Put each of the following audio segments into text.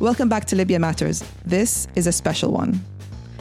Welcome back to Libya Matters. This is a special one.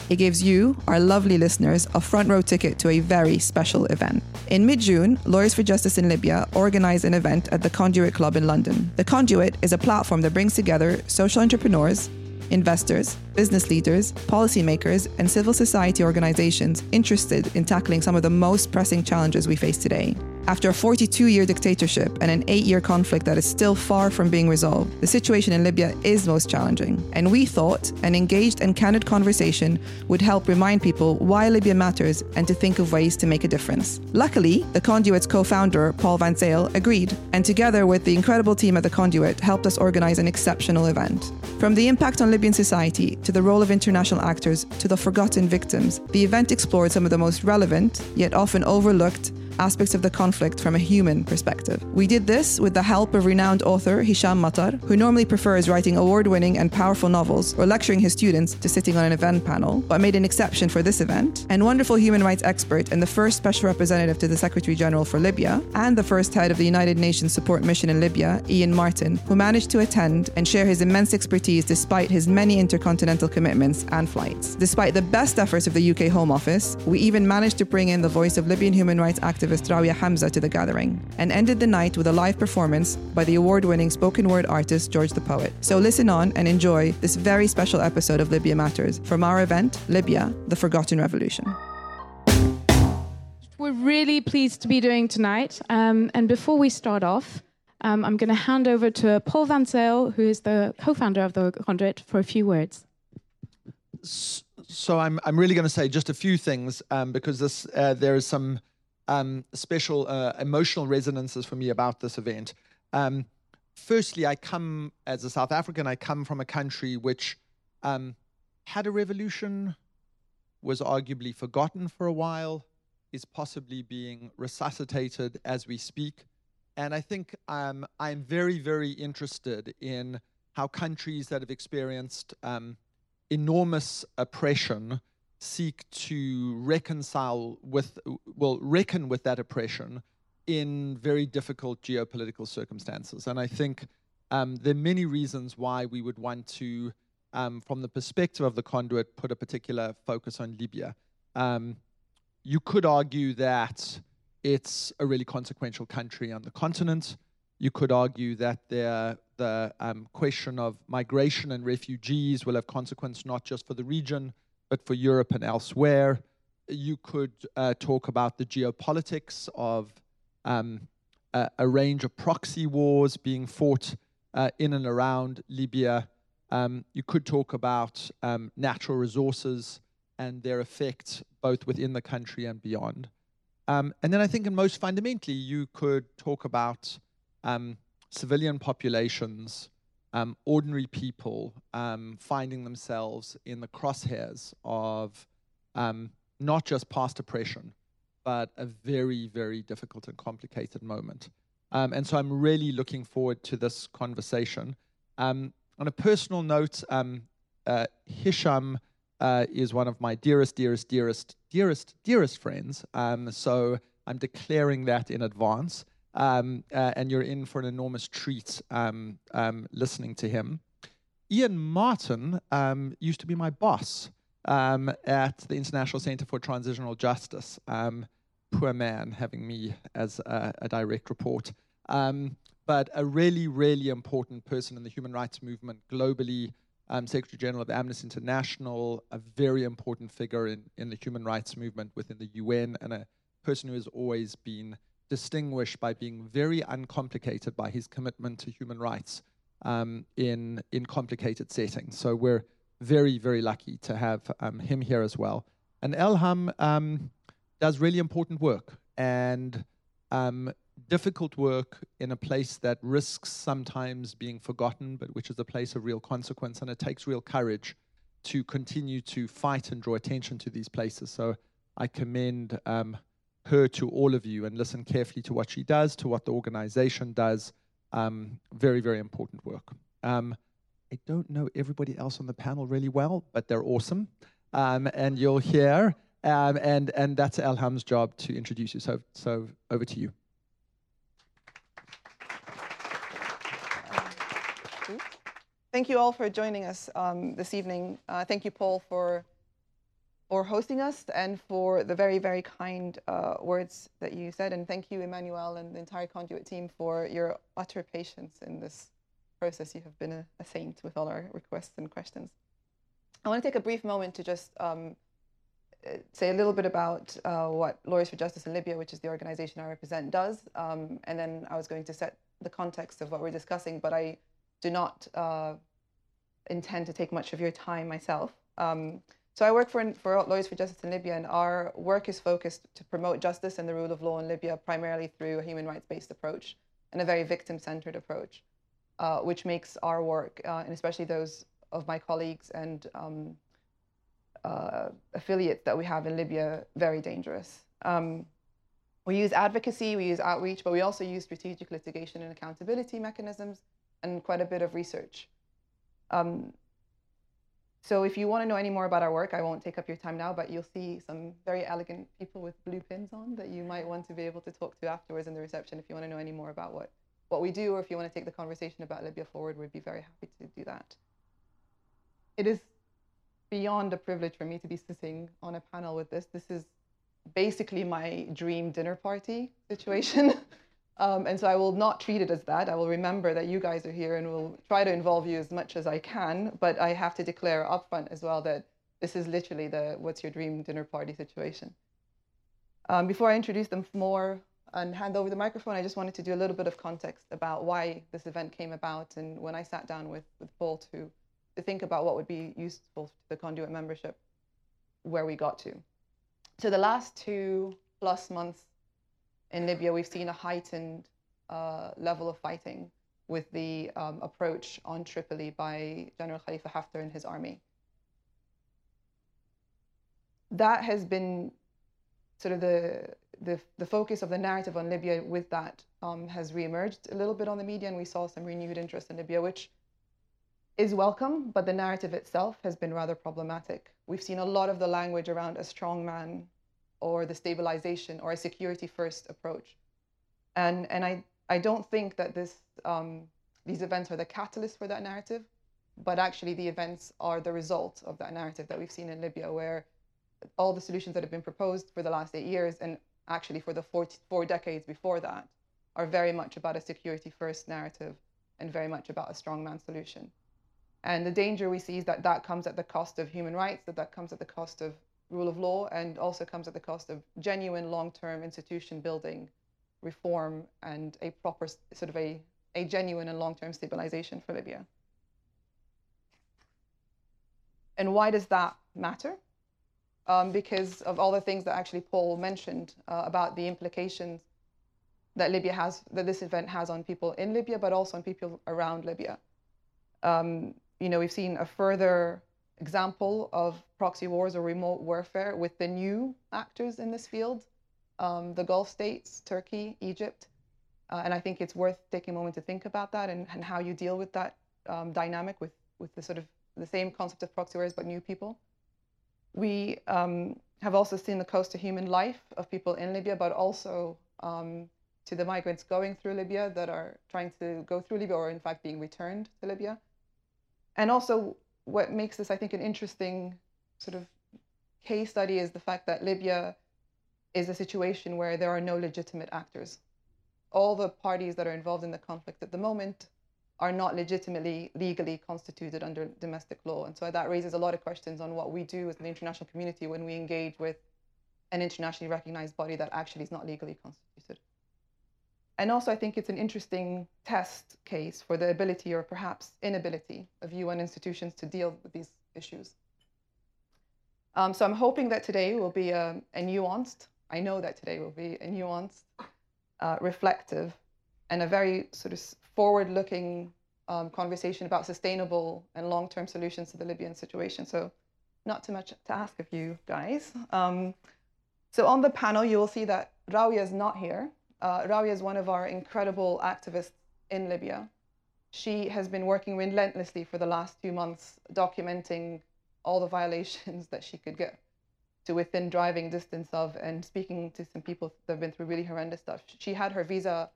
It gives you, our lovely listeners, a front row ticket to a very special event. In mid June, Lawyers for Justice in Libya organized an event at the Conduit Club in London. The Conduit is a platform that brings together social entrepreneurs, investors, business leaders, policymakers, and civil society organizations interested in tackling some of the most pressing challenges we face today. After a 42 year dictatorship and an eight year conflict that is still far from being resolved, the situation in Libya is most challenging. And we thought an engaged and candid conversation would help remind people why Libya matters and to think of ways to make a difference. Luckily, the Conduit's co founder, Paul Van Zyl, agreed, and together with the incredible team at the Conduit, helped us organize an exceptional event. From the impact on Libyan society to the role of international actors to the forgotten victims, the event explored some of the most relevant, yet often overlooked, aspects of the conflict from a human perspective. We did this with the help of renowned author Hisham Matar, who normally prefers writing award winning and powerful novels or lecturing his students to sitting on an event panel, but made an exception for this event, and wonderful human rights expert and the first special representative to the Secretary General for Libya, and the first head of the United Nations Support Mission in Libya, Ian Martin, who managed to attend and share his immense expertise despite his many intercontinental commitments and flights. Despite the best efforts of the UK Home Office, we even managed to bring in the voice of Libyan human rights activist activist Rawia Hamza to the gathering and ended the night with a live performance by the award winning spoken word artist George the Poet. So listen on and enjoy this very special episode of Libya Matters from our event, Libya, the Forgotten Revolution. We're really pleased to be doing tonight. Um, and before we start off, um, I'm going to hand over to Paul Van Zyl, who is the co founder of the Conduit, for a few words. So I'm I'm really going to say just a few things um, because this uh, there is some um, special uh, emotional resonances for me about this event. Um, firstly, I come as a South African. I come from a country which um, had a revolution, was arguably forgotten for a while, is possibly being resuscitated as we speak, and I think um, I'm very, very interested in how countries that have experienced um, enormous oppression seek to reconcile with, well, reckon with that oppression in very difficult geopolitical circumstances. And I think um, there are many reasons why we would want to, um, from the perspective of the conduit, put a particular focus on Libya. Um, you could argue that it's a really consequential country on the continent. You could argue that the um, question of migration and refugees will have consequence not just for the region, but for Europe and elsewhere. You could uh, talk about the geopolitics of um, a, a, range of proxy wars being fought uh, in and around Libya. Um, you could talk about um, natural resources and their effect both within the country and beyond. Um, and then I think, and most fundamentally, you could talk about um, civilian populations um, ordinary people um, finding themselves in the crosshairs of um, not just past oppression, but a very, very difficult and complicated moment. Um, and so I'm really looking forward to this conversation. Um, on a personal note, um, uh, Hisham uh, is one of my dearest, dearest, dearest, dearest, dearest friends. so I'm declaring that in advance um, uh, and you're in for an enormous treat um, um, listening to him. Ian Martin um, used to be my boss um, at the International Center for Transitional Justice. Poor man having me as a, a direct report. but a really, really important person in the human rights movement globally. Um, Secretary General of Amnesty International, a very important figure in, in the human rights movement within the UN, and a person who has always been distinguished by being very uncomplicated by his commitment to human rights um, in, in complicated settings. So we're very, very lucky to have um, him here as well. And Elham um, does really important work and um, difficult work in a place that risks sometimes being forgotten, but which is a place of real consequence. And it takes real courage to continue to fight and draw attention to these places. So I commend um, her to all of you and listen carefully to what she does, to what the organization does. Um, very, very important work. Um, I don't know everybody else on the panel really well, but they're awesome. Um, and you'll hear, um, and, and that's Elham's job to introduce you. So, so over to you. thank you all for joining us um, this evening. Uh, thank you, Paul, for for hosting us and for the very, very kind uh, words that you said. And thank you, Emmanuel, and the entire Conduit team for your utter patience in this process. You have been a, a saint with all our requests and questions. I want to take a brief moment to just um, uh, say a little bit about uh, what Lawyers for Justice in Libya, which is the organization I represent, does. Um, and then I was going to set the context of what we're discussing, but I do not uh, intend to take much of your time myself. Um, so I work for, for Lawyers for Justice in Libya, and our work is focused to promote justice and the rule of law in Libya primarily through a human rights-based approach and a very victim-centered approach, uh, which makes our work, uh, and especially those of my colleagues and um, uh, affiliates that we have in Libya, very dangerous. Um, we use advocacy, we use outreach, but we also use strategic litigation and accountability mechanisms and quite a bit of research. Um, so if you want to know any more about our work, I won't take up your time now, but you'll see some very elegant people with blue pins on that you might want to be able to talk to afterwards in the reception if you want to know any more about what, what we do or if you want to take the conversation about Libya forward, we'd be very happy to do that. It is beyond a privilege for me to be sitting on a panel with this. This is basically my dream dinner party situation. Um, and so I will not treat it as that. I will remember that you guys are here and will try to involve you as much as I can. But I have to declare upfront as well that this is literally the what's your dream dinner party situation. Um, before I introduce them more and hand over the microphone, I just wanted to do a little bit of context about why this event came about and when I sat down with, with Paul to, to think about what would be useful to the conduit membership, where we got to. So the last two plus months in Libya, we've seen a heightened uh, level of fighting with the um, approach on Tripoli by General Khalifa Haftar and his army. That has been sort of the, the, the focus of the narrative on Libya with that um, has reemerged a little bit on the media, and we saw some renewed interest in Libya, which is welcome, but the narrative itself has been rather problematic. We've seen a lot of the language around a strong man or the stabilization or a security first approach. And, and I, I don't think that this, um, these events are the catalyst for that narrative, but actually the events are the result of that narrative that we've seen in Libya, where all the solutions that have been proposed for the last eight years and actually for the four, four decades before that are very much about a security first narrative and very much about a strongman solution. And the danger we see is that that comes at the cost of human rights, that that comes at the cost of rule of law and also comes at the cost of genuine long-term institution building, reform, and a proper sort of a, a genuine and long-term stabilization for Libya. And why does that matter? Um, because of all the things that actually Paul mentioned uh, about the implications that Libya has, that this event has on people in Libya, but also on people around Libya. Um, you know, we've seen a further example of proxy wars or remote warfare with the new actors in this field, um, the Gulf states, Turkey, Egypt. Uh, and I think it's worth taking a moment to think about that and, and how you deal with that um, dynamic with, with the sort of the same concept of proxy wars, but new people. We um, have also seen the cost to human life of people in Libya, but also um, to the migrants going through Libya that are trying to go through Libya or in fact being returned to Libya. And also what makes this, I think, an interesting sort of case study is the fact that Libya is a situation where there are no legitimate actors. All the parties that are involved in the conflict at the moment are not legitimately legally constituted under domestic law. And so that raises a lot of questions on what we do as an international community when we engage with an internationally recognized body that actually is not legally constituted. And also, I think it's an interesting test case for the ability or perhaps inability of UN institutions to deal with these issues. Um, so I'm hoping that today will be a, a, nuanced, I know that today will be a nuanced, uh, reflective, and a very sort of forward looking um, conversation about sustainable and long term solutions to the Libyan situation. So, not too much to ask of you guys. Um, so, on the panel, you will see that Rawia is not here. Uh, Rawia is one of our incredible activists in Libya. She has been working relentlessly for the last two months, documenting all the violations that she could get to within driving distance of and speaking to some people that have been through really horrendous stuff. She had her visa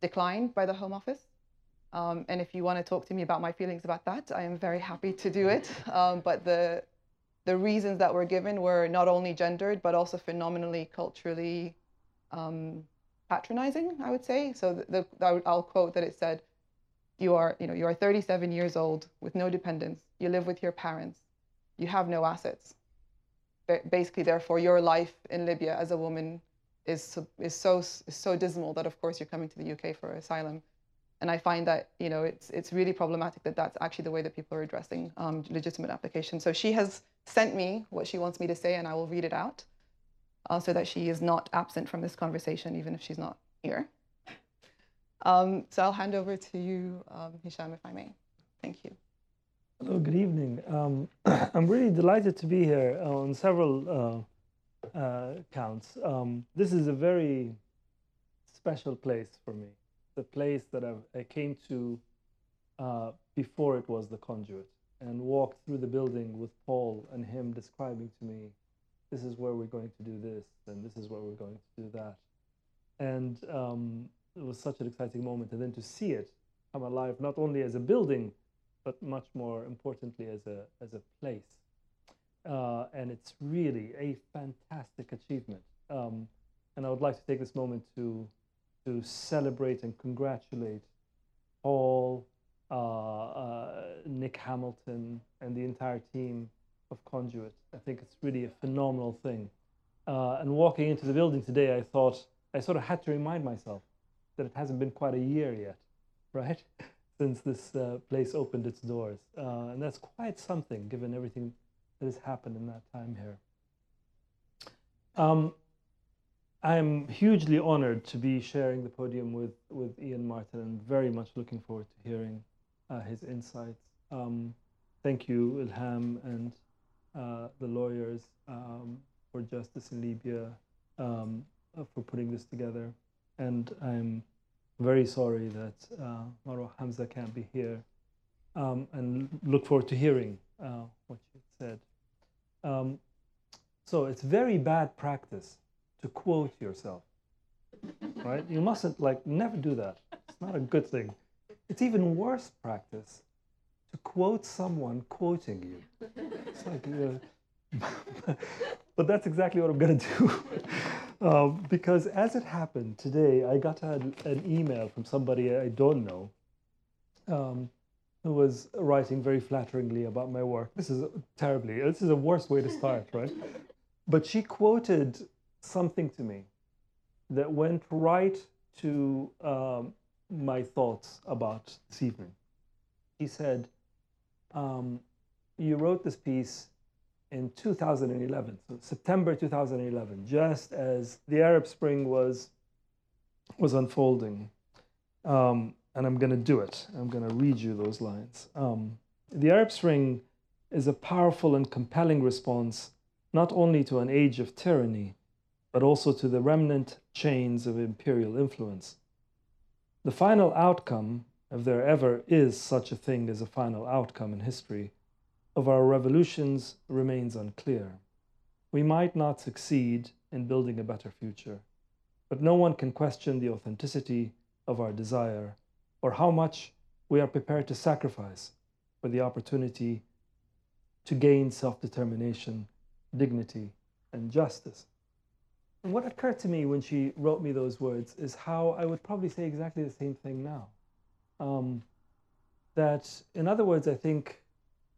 declined by the Home Office. Um, and if you want to talk to me about my feelings about that, I am very happy to do it. Um, but the the reasons that were given were not only gendered, but also phenomenally culturally um, patronizing, I would say. So the, the, I'll quote that it said, you are, you know, you are 37 years old with no dependents. You live with your parents. You have no assets. Basically, therefore, your life in Libya as a woman is, is, so, is so dismal that, of course, you're coming to the UK for asylum. And I find that, you know, it's, it's really problematic that that's actually the way that people are addressing um, legitimate applications. So she has sent me what she wants me to say, and I will read it out uh, so that she is not absent from this conversation, even if she's not here. Um, so I'll hand over to you, um, Hisham, if I may. Thank you. Hello, good evening. Um, I'm really delighted to be here on several uh, uh, counts. Um, this is a very special place for me. The place that I've, i came to uh, before it was the conduit and walked through the building with Paul and him describing to me, this is where we're going to do this and this is where we're going to do that. And um, it was such an exciting moment. And then to see it come alive, not only as a building, but much more importantly as a, as a place. Uh, and it's really a fantastic achievement. Um, and I would like to take this moment to, to celebrate and congratulate Paul, uh, uh, Nick Hamilton, and the entire team of Conduit. I think it's really a phenomenal thing. Uh, and walking into the building today, I thought I sort of had to remind myself that it hasn't been quite a year yet, right? Since this uh, place opened its doors. Uh, and that's quite something given everything that has happened in that time here. Um, I'm hugely honored to be sharing the podium with, with Ian Martin and very much looking forward to hearing uh, his insights. Um, thank you, Elham, and uh, the lawyers um, for justice in Libya um, for putting this together and I'm very sorry that uh, Hamza can't be here, um, and look forward to hearing uh, what you said. Um, so it's very bad practice to quote yourself, right? You mustn't like never do that. It's not a good thing. It's even worse practice to quote someone quoting you. It's like. Uh, but that's exactly what I'm going to do. um, because as it happened today, I got a, an email from somebody I don't know um, who was writing very flatteringly about my work. This is terribly, this is the worst way to start, right? But she quoted something to me that went right to um, my thoughts about this evening. He said, um, You wrote this piece in 2011, so September 2011, just as the Arab Spring was was unfolding. Um, and I'm going to do it. I'm going to read you those lines. Um, the Arab Spring is a powerful and compelling response not only to an age of tyranny, but also to the remnant chains of imperial influence. The final outcome, if there ever is such a thing as a final outcome in history, of our revolutions remains unclear. We might not succeed in building a better future, but no one can question the authenticity of our desire or how much we are prepared to sacrifice for the opportunity to gain self determination, dignity, and justice. And what occurred to me when she wrote me those words is how I would probably say exactly the same thing now. Um, that, in other words, I think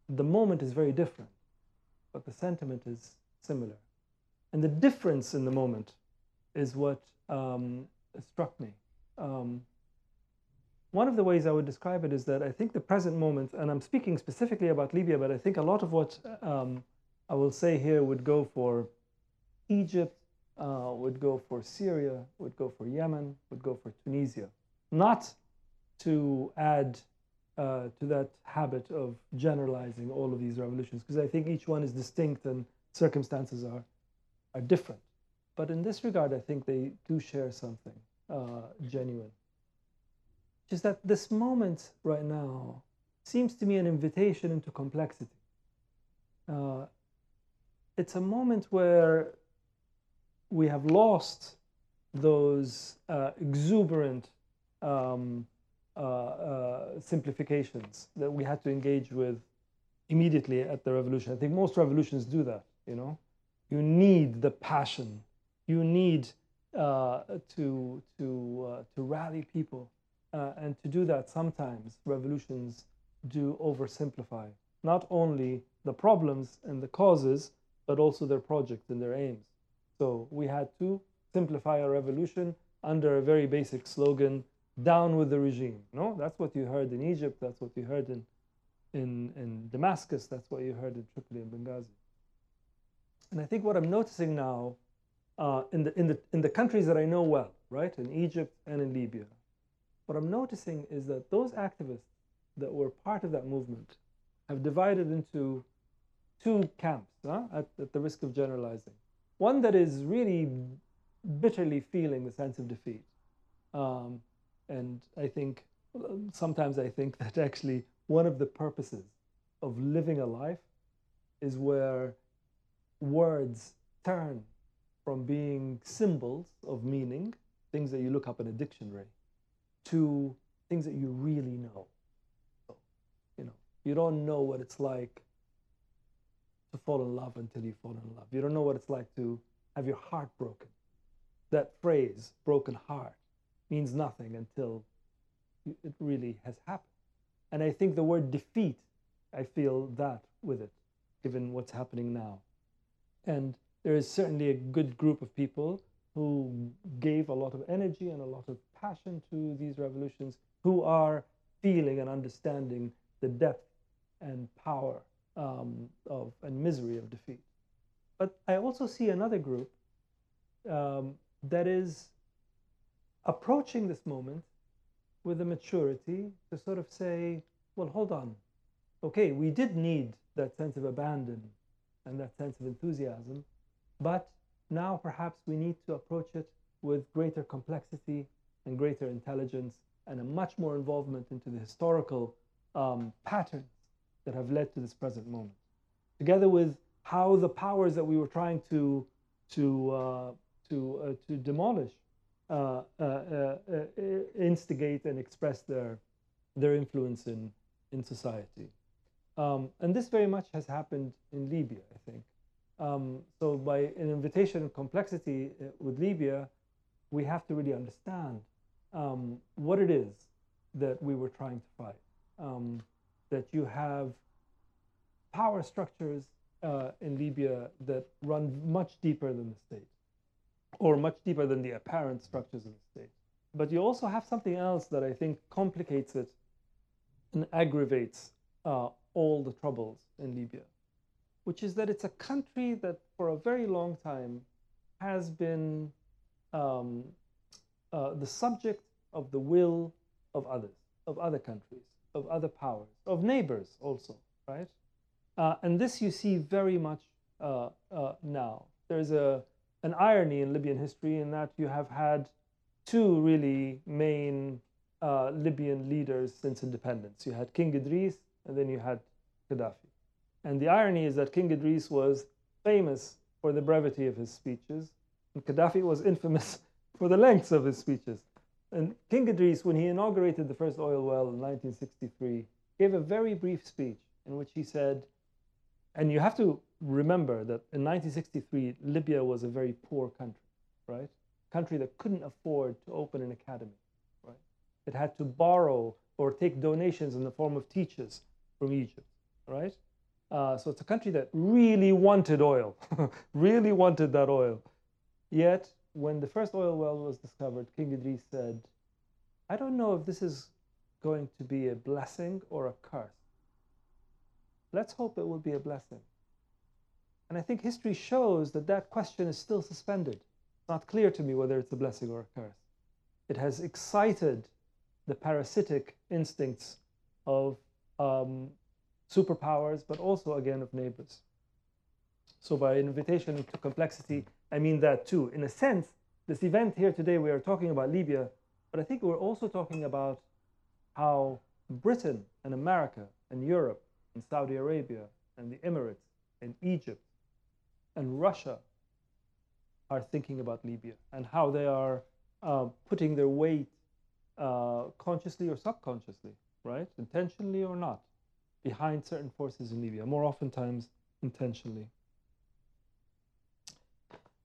the moment is very different, but the sentiment is similar. And the difference in the moment is what um, struck me. Um, one of the ways I would describe it is that I think the present moment, and I'm speaking specifically about Libya, but I think a lot of what um, I will say here would go for Egypt, uh, would go for Syria, would go for Yemen, would go for Tunisia. Not to add uh, to that habit of generalizing all of these revolutions because I think each one is distinct and circumstances are, are different. But in this regard, I think they do share something uh, genuine. Just that this moment right now seems to me an invitation into complexity. Uh, it's a moment where we have lost those uh, exuberant um, simplifications that we had to engage with immediately at the revolution. I think most revolutions do that. You know, you need the passion, you need uh, to to uh, to rally people, uh, and to do that sometimes revolutions do oversimplify not only the problems and the causes, but also their projects and their aims. So we had to simplify a revolution under a very basic slogan down with the regime no that's what you heard in egypt that's what you heard in in, in Damascus. That's what you heard in Tripoli and Benghazi. And I think what I'm noticing now uh, in, the, in, the, in the countries that I know well, right, in Egypt and in Libya, what I'm noticing is that those activists that were part of that movement have divided into two camps, huh, at, at the risk of generalizing. One that is really bitterly feeling the sense of defeat. Um, and I think sometimes I think that actually one of the purposes of living a life is where words turn from being symbols of meaning, things that you look up in a dictionary, to things that you really know. So, you know, you don't know what it's like to fall in love until you fall in love. You don't know what it's like to have your heart broken. That phrase, broken heart, means nothing until it really has happened. And I think the word defeat, I feel that with it, given what's happening now. And there is certainly a good group of people who gave a lot of energy and a lot of passion to these revolutions, who are feeling and understanding the depth and power um, of and misery of defeat. But I also see another group um, that is approaching this moment with a maturity to sort of say, well, hold on. Okay, we did need that sense of abandon and that sense of enthusiasm, but now perhaps we need to approach it with greater complexity and greater intelligence and a much more involvement into the historical um, patterns that have led to this present moment, together with how the powers that we were trying to to uh, to uh, to demolish instigate and express their, their influence in, in society. Um, and this very much has happened in Libya, I think. Um, so by an invitation of complexity with Libya, we have to really understand um, what it is that we were trying to fight. Um, that you have power structures uh, in Libya that run much deeper than the state or much deeper than the apparent structures of the state. But you also have something else that I think complicates it and aggravates uh, all the troubles in Libya, which is that it's a country that for a very long time has been um, uh, the subject of the will of others, of other countries, of other powers, of neighbors also, right? Uh, and this you see very much uh, uh, now. There's a an irony in Libyan history in that you have had two really main uh, Libyan leaders since independence. You had King Idris and then you had Gaddafi. And the irony is that King Idris was famous for the brevity of his speeches, and Gaddafi was infamous for the lengths of his speeches. And King Idris, when he inaugurated the first oil well in 1963, gave a very brief speech in which he said, and you have to remember that in 1963, Libya was a very poor country, right? Country that couldn't afford to open an academy, right? It had to borrow or take donations in the form of teachers from Egypt, right? Uh, so it's a country that really wanted oil, really wanted that oil. Yet, when the first oil well was discovered, King Idris said, I don't know if this is going to be a blessing or a curse. Let's hope it will be a blessing. And I think history shows that that question is still suspended. It's not clear to me whether it's a blessing or a curse. It has excited the parasitic instincts of um, superpowers, but also again of neighbors. So, by invitation to complexity, I mean that too. In a sense, this event here today, we are talking about Libya, but I think we're also talking about how Britain and America and Europe and Saudi Arabia and the Emirates and Egypt and Russia are thinking about Libya and how they are uh, putting their weight uh, consciously or subconsciously, right? Intentionally or not, behind certain forces in Libya, more oftentimes intentionally.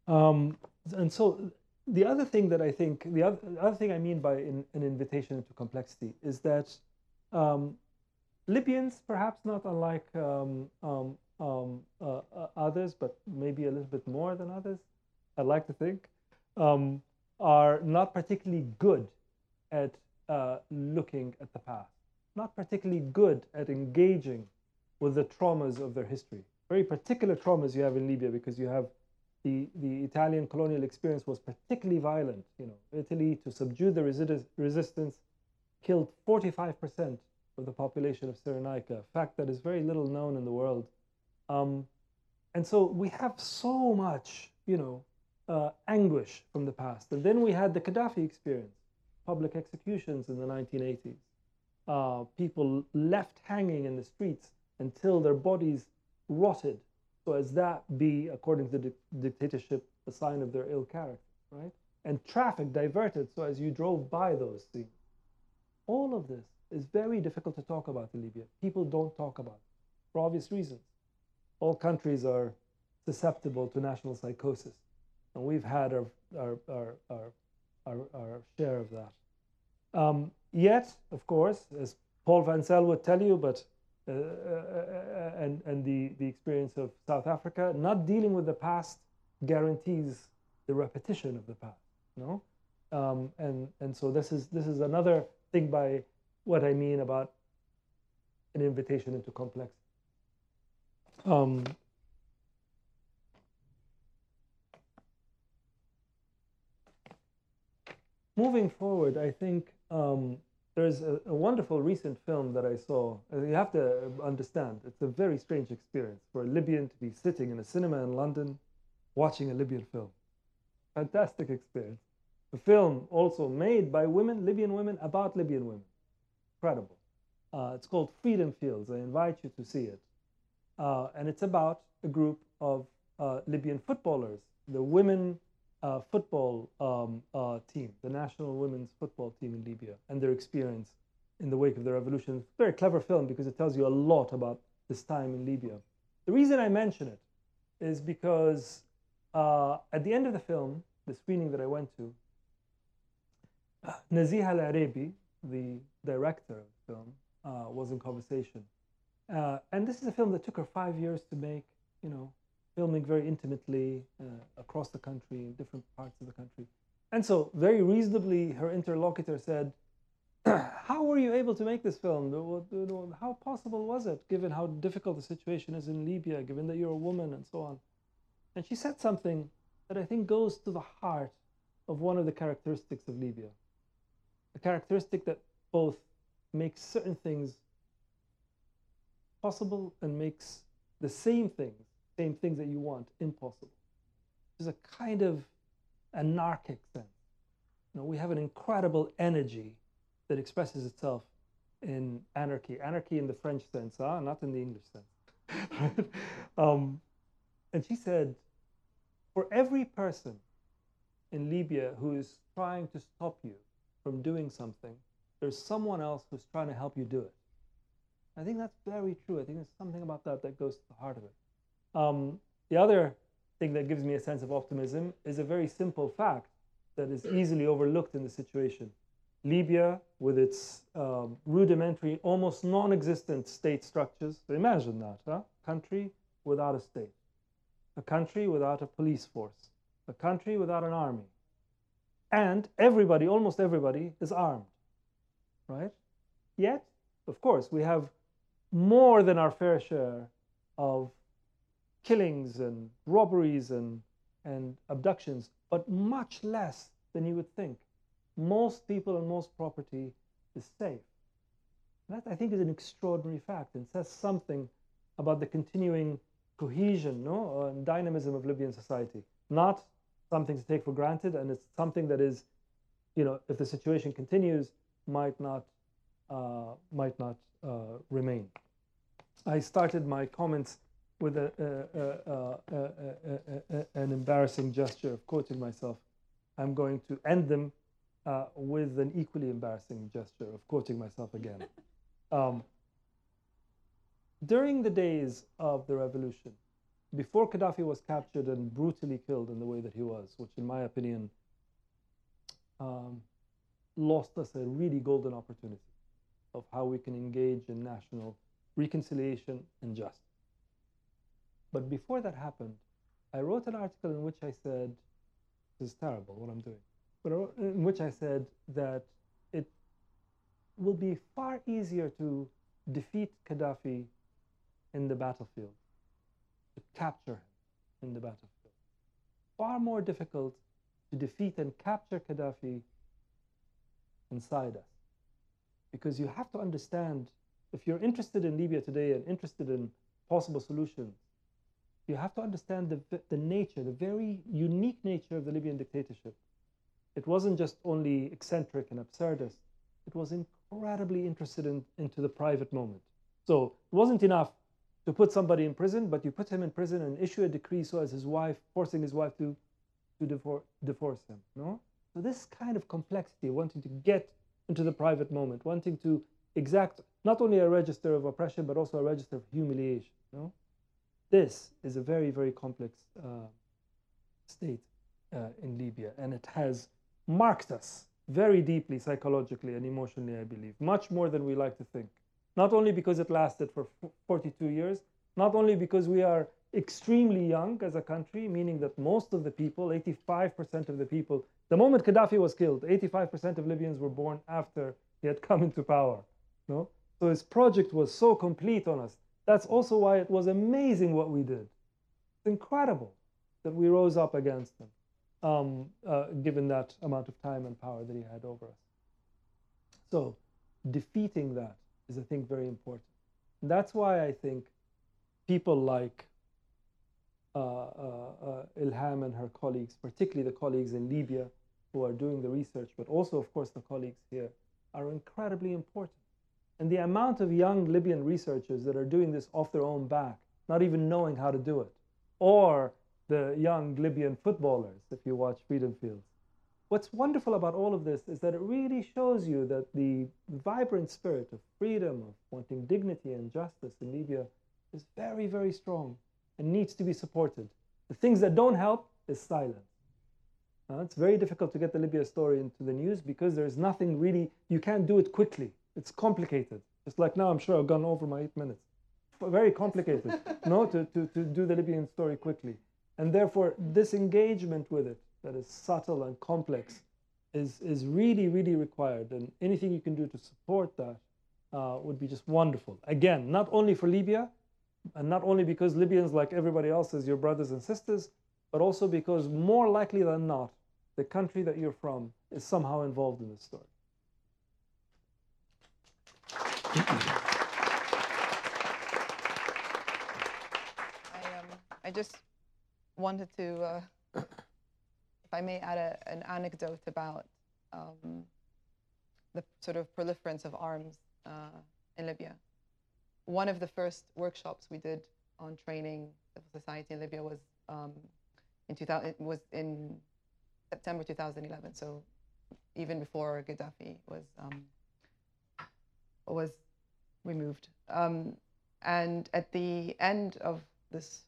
Um, and so the other thing that I think, the other, the other thing I mean by in, an invitation into complexity is that um, Libyans, perhaps not unlike um, um, uh, uh, others, but maybe a little bit more than others, I'd like to think, um, are not particularly good at uh, looking at the past, not particularly good at engaging with the traumas of their history. Very particular traumas you have in Libya because you have the, the Italian colonial experience was particularly violent. You know, Italy to subdue the resi- resistance killed 45% of the population of Cyrenaica, a fact that is very little known in the world. Um, and so we have so much, you know, uh, anguish from the past. And then we had the Gaddafi experience, public executions in the 1980s, uh, people left hanging in the streets until their bodies rotted. So as that be, according to the di- dictatorship, a sign of their ill character, right? And traffic diverted so as you drove by those things. All of this is very difficult to talk about in Libya. People don't talk about it for obvious reasons. All countries are susceptible to national psychosis, and we've had our, our, our, our, our, our share of that. Um, yet, of course, as Paul Van Zyl would tell you, but uh, uh, uh, and, and the, the experience of South Africa, not dealing with the past guarantees the repetition of the past. No, um, and and so this is this is another thing by what I mean about an invitation into complexity. Um, moving forward, I think um, there's a, a, wonderful recent film that I saw. Uh, you have to understand, it's a very strange experience for a Libyan to be sitting in a cinema in London watching a Libyan film. Fantastic experience. A film also made by women, Libyan women, about Libyan women incredible. Uh, it's called Freedom Fields. I invite you to see it. Uh, and it's about a group of uh, Libyan footballers, the women uh, football um, uh, team, the national women's football team in Libya, and their experience in the wake of the revolution. It's a very clever film because it tells you a lot about this time in Libya. The reason I mention it is because uh, at the end of the film, the screening that I went to, Naziha Arebi, the director of the film, uh, was in conversation. Uh, and this is a film that took her five years to make, you know, filming very intimately uh, across the country, in different parts of the country. And so, very reasonably, her interlocutor said, How were you able to make this film? How possible was it, given how difficult the situation is in Libya, given that you're a woman, and so on? And she said something that I think goes to the heart of one of the characteristics of Libya a characteristic that both makes certain things possible and makes the same things, same things that you want, impossible. There's a kind of anarchic sense. You know, we have an incredible energy that expresses itself in anarchy. Anarchy in the French sense, huh? not in the English sense. um, and she said, for every person in Libya who is trying to stop you from doing something, there's someone else who's trying to help you do it. I think that's very true. I think there's something about that that goes to the heart of it. Um, the other thing that gives me a sense of optimism is a very simple fact that is easily overlooked in the situation. Libya, with its um, rudimentary, almost non existent state structures, so imagine that, huh? country without a state, a country without a police force, a country without an army, and everybody, almost everybody, is armed, right? Yet, of course, we have more than our fair share of killings and robberies and, and abductions, but much less than you would think. Most people and most property is safe. That, I think, is an extraordinary fact and says something about the continuing cohesion no, and dynamism of Libyan society. Not something to take for granted, and it's something that is, you know, if the situation continues, might not uh, might not uh, remain. I started my comments with a, a, a, an embarrassing gesture of quoting myself. I'm going to end them uh, with an equally embarrassing gesture of quoting myself again. Um, during the days of the revolution, before Gaddafi was captured and brutally killed in the way that he was, which, in my opinion, um, lost us a really golden opportunity of how we can engage in national reconciliation and justice. But before that happened, I wrote an article in which I said, This is terrible what I'm doing, but in which I said that it will be far easier to defeat Gaddafi in the battlefield, to capture him in the battlefield. Far more difficult to defeat and capture Gaddafi inside us. Because you have to understand if you're interested in Libya today and interested in possible solutions, you have to understand the, the nature, the very unique nature of the Libyan dictatorship. It wasn't just only eccentric and absurdist, it was incredibly interested in, into the private moment. So it wasn't enough to put somebody in prison, but you put him in prison and issue a decree so as his wife, forcing his wife to, to divorce, divorce him. No? So this kind of complexity, wanting to get into the private moment, wanting to exact not only a register of oppression, but also a register of humiliation. No? This is a very, very complex uh, state uh, in Libya, and it has marked us very deeply psychologically and emotionally, I believe, much more than we like to think. Not only because it lasted for 42 years, not only because we are extremely young as a country, meaning that most of the people, 85% of the people, the moment Gaddafi was killed, 85% of Libyans were born after he had come into power. No? So his project was so complete on us. That's also why it was amazing what we did. It's incredible that we rose up against him, um, uh, given that amount of time and power that he had over us. So defeating that is, I think, very important. And that's why I think people like uh, uh, uh, Elham and her colleagues, particularly the colleagues in Libya who are doing the research, but also, of course, the colleagues here, are incredibly important. And the amount of young Libyan researchers that are doing this off their own back, not even knowing how to do it, or the young Libyan footballers, if you watch Freedom Fields. What's wonderful about all of this is that it really shows you that the vibrant spirit of freedom, of wanting dignity and justice in Libya is very, very strong and needs to be supported. The things that don't help is silence. It's very difficult to get the Libya story into the news because there's nothing really, you can't do it quickly. It's complicated. It's like now, I'm sure I've gone over my eight minutes. Very complicated, no, to, to, to do the Libyan story quickly. And therefore, this engagement with it that is subtle and complex is, is really, really required. And anything you can do to support that uh, would be just wonderful. Again, not only for Libya, and not only because Libyans, like everybody else, is your brothers and sisters, but also because more likely than not, the country that you're from is somehow involved in this story. I, just wanted to, uh, if I may add a, an anecdote about um, the sort of proliferance of arms uh, in Libya one of the first workshops we did on training civil society in Libya was um, in 2000. Was in September 2011. So even before Gaddafi was um, was removed. Um, and at the end of this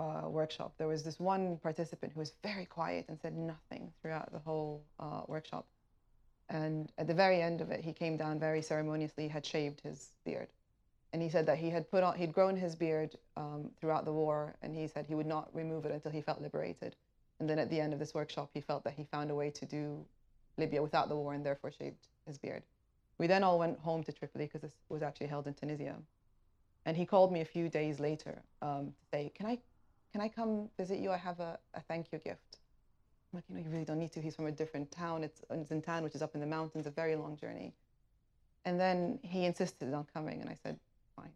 uh, workshop, there was this one participant who was very quiet and said nothing throughout the whole uh, workshop. And at the very end of it, he came down very ceremoniously, had shaved his beard. And he said that he had put on he'd grown his beard um, throughout the war and he said he would not remove it until he felt liberated. And then at the end of this workshop he felt that he found a way to do libya without the war and therefore shaved his beard. We then all went home to tripoli because this was actually held in tunisia. And he called me a few days later um, to say can i can i come visit you i have a, a thank you gift i'm like you know you really don't need to he's from a different town it's in zintan which is up in the mountains a very long journey and then he insisted on coming and i said fine.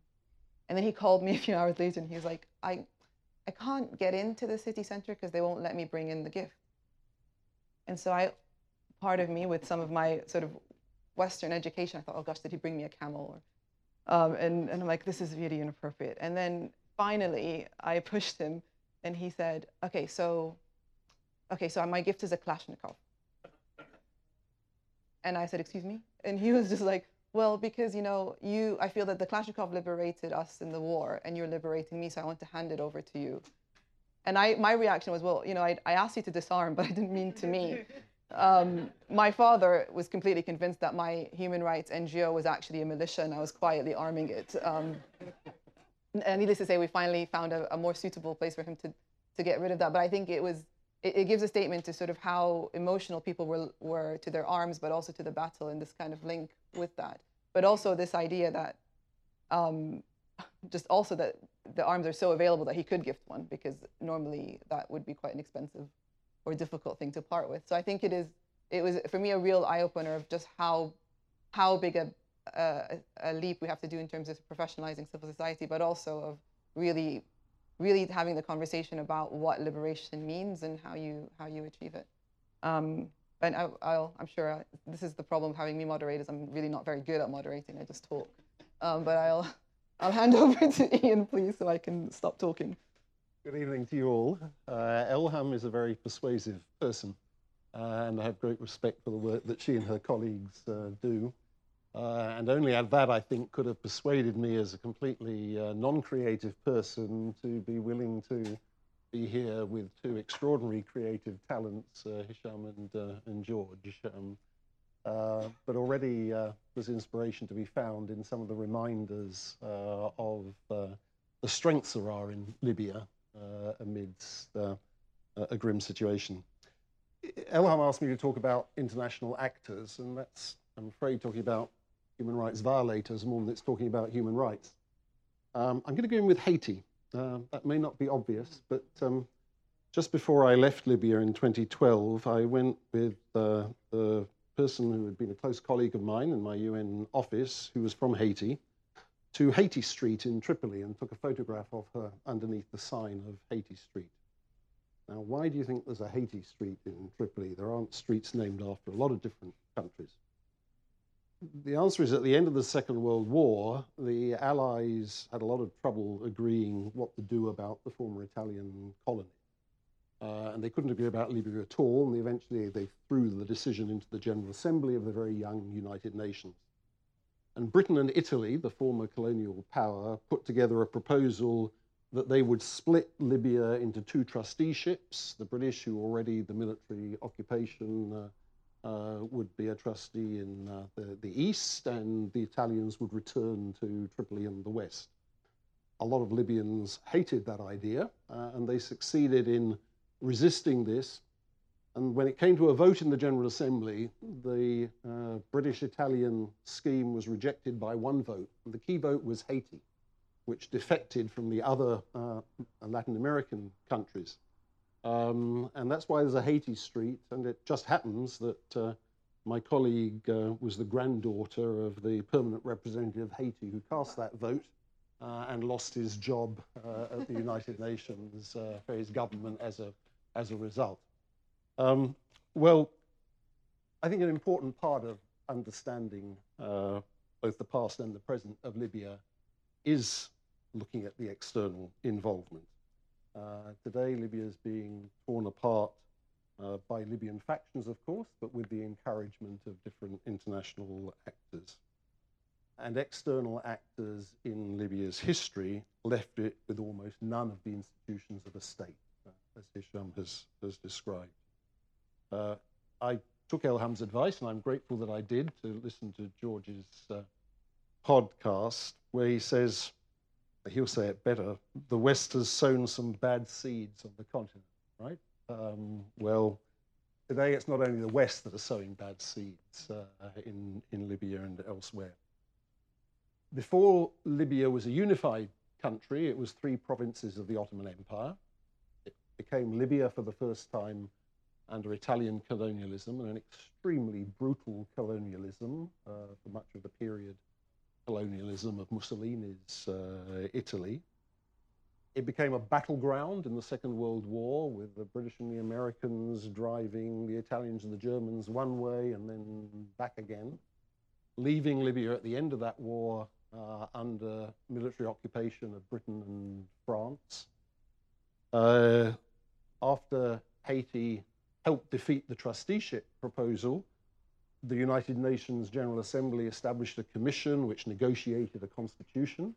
and then he called me a few hours later and he was like, I, I can't get into the city center because they won't let me bring in the gift. And so I, part of me with some of my sort of Western education, I thought, oh gosh, did he bring me a camel? Or, um, and, and I'm like, this is really inappropriate. And then finally I pushed him and he said, okay, so, okay, so my gift is a Kalashnikov. And I said, Excuse me? And he was just like, Well, because, you know, you, I feel that the Kalashnikov liberated us in the war and you're liberating me, so I want to hand it over to you. And I, my reaction was, Well, you know, I, I asked you to disarm, but I didn't mean to me. Um, my father was completely convinced that my human rights NGO was actually a militia and I was quietly arming it. Um, needless to say, we finally found a, a, more suitable place for him to, to get rid of that. But I think it was it, it, gives a statement to sort of how emotional people were, were to their arms, but also to the battle and this kind of link with that. But also this idea that um, just also that the arms are so available that he could gift one because normally that would be quite an expensive or difficult thing to part with. So I think it is it was for me a real eye opener of just how how big a, a, a leap we have to do in terms of professionalizing civil society, but also of really really having the conversation about what liberation means and how you how you achieve it. Um, and I, I'm sure I, this is the problem of having me moderate is I'm really not very good at moderating. I just talk. Um, but I'll I'll hand over to Ian, please, so I can stop talking. Good evening to you all. Uh, Elham is a very persuasive person, uh, and I have great respect for the work that she and her colleagues uh, do. Uh, and only at that, I think, could have persuaded me as a completely uh, non creative person to be willing to be here with two extraordinary creative talents, uh, Hisham and, and George. Um, but already there's inspiration to be found in some of the reminders of the strengths there are in Libya uh, amidst uh, a grim situation. Elham asked me to talk about international actors, and that's, I'm afraid, talking about human rights violators more than it's talking about human rights. Um, I'm going to go in with Haiti. Uh, that may not be obvious, but um, just before I left Libya in 2012, I went with uh, the person who had been a close colleague of mine in my UN office, who was from Haiti, to Haiti Street in Tripoli and took a photograph of her underneath the sign of Haiti Street. Now, why do you think there's a Haiti Street in Tripoli? There aren't streets named after a lot of different countries. The answer is at the end of the Second World War, the Allies had a lot of trouble agreeing what to do about the former Italian colony. Uh, and they couldn't agree about Libya at all, and eventually they threw the decision into the General Assembly of the very young United Nations. And Britain and Italy, the former colonial power, put together a proposal that they would split Libya into two trusteeships. The British, who already the military occupation, uh, would be a trustee in uh, the, the east, and the Italians would return to Tripoli in the west. A lot of Libyans hated that idea, uh, and they succeeded in resisting this and when it came to a vote in the General Assembly, the uh, British Italian scheme was rejected by one vote. The key vote was Haiti, which defected from the other uh, Latin American countries. Um, and that's why there's a Haiti street. And it just happens that uh, my colleague uh, was the granddaughter of the permanent representative of Haiti who cast that vote. Uh, and lost his job uh, at the United Nations for his government as a, as a result. Um, well, I think an important part of understanding uh, both the past and the present of Libya is looking at the external involvement. Uh, today, Libya is being torn apart uh, by Libyan factions, of course, but with the encouragement of different international actors. And external actors in Libya's history left it with almost none of the institutions of a state, uh, as Hisham has, has described. Uh, I took Elham's advice, and I'm grateful that I did, to listen to George's uh, podcast, where he says, he'll say it better, the West has sown some bad seeds on the continent, right? Um, well, today it's not only the West that are sowing bad seeds uh, in, in Libya and elsewhere. Before Libya was a unified country, it was three provinces of the Ottoman Empire. It became Libya for the first time under Italian colonialism and an extremely brutal colonialism uh, for much of the period colonialism of Mussolini's uh, Italy. It became a battleground in the Second World War with the British and the Americans driving the Italians and the Germans one way and then back again, leaving Libya at the end of that war uh, under military occupation of Britain and France. Uh, after Haiti helped defeat the trusteeship proposal, the United Nations General Assembly established a commission which negotiated a constitution,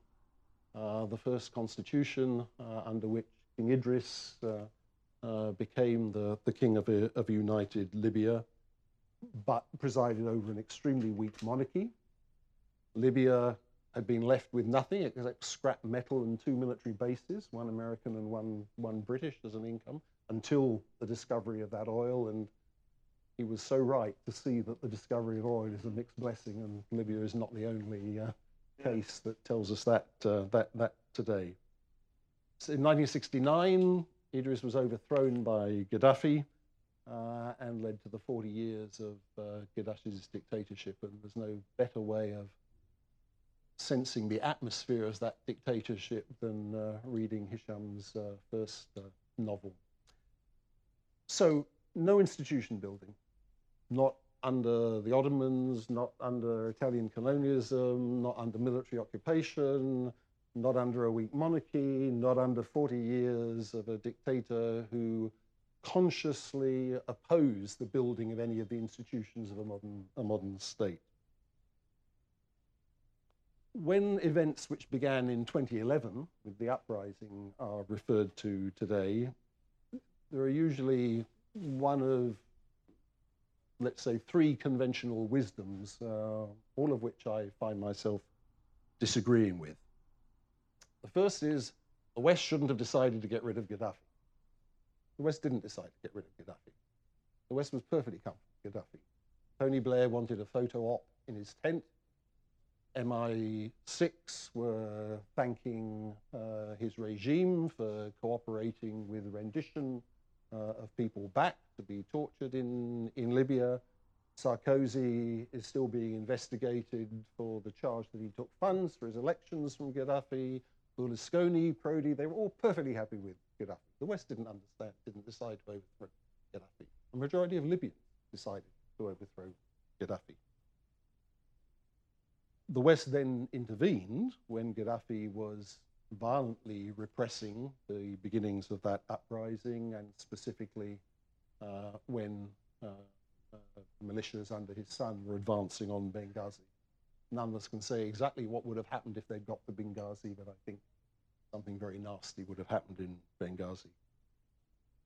uh, the first constitution uh, under which King Idris uh, uh, became the, the king of, of United Libya, but presided over an extremely weak monarchy. Libya had been left with nothing except scrap metal and two military bases, one American and one, one British as an income, until the discovery of that oil. And he was so right to see that the discovery of oil is a mixed blessing, and Libya is not the only uh, case that tells us that, uh, that, that today. So in 1969, Idris was overthrown by Gaddafi uh, and led to the 40 years of uh, Gaddafi's dictatorship, and there's no better way of sensing the atmosphere of that dictatorship than uh, reading Hisham's uh, first uh, novel. So, no institution building, not under the Ottomans, not under Italian colonialism, not under military occupation, not under a weak monarchy, not under 40 years of a dictator who consciously opposed the building of any of the institutions of a modern, a modern state. When events which began in 2011 with the uprising are referred to today, there are usually one of, let's say, three conventional wisdoms, uh, all of which I find myself disagreeing with. The first is the West shouldn't have decided to get rid of Gaddafi. The West didn't decide to get rid of Gaddafi. The West was perfectly comfortable with Gaddafi. Tony Blair wanted a photo op in his tent MI6 were thanking uh, his regime for cooperating with rendition Uh, of people back to be tortured in, in Libya. Sarkozy is still being investigated for the charge that he took funds for his elections from Gaddafi. Berlusconi, Prodi, they were all perfectly happy with Gaddafi. The West didn't understand, didn't decide to overthrow Gaddafi. A majority of Libyans decided to overthrow Gaddafi the West then intervened when Gaddafi was violently repressing the beginnings of that uprising, and specifically uh, when uh, uh, militias under his son were advancing on Benghazi. None of us can say exactly what would have happened if they'd got to Benghazi, but I think something very nasty would have happened in Benghazi.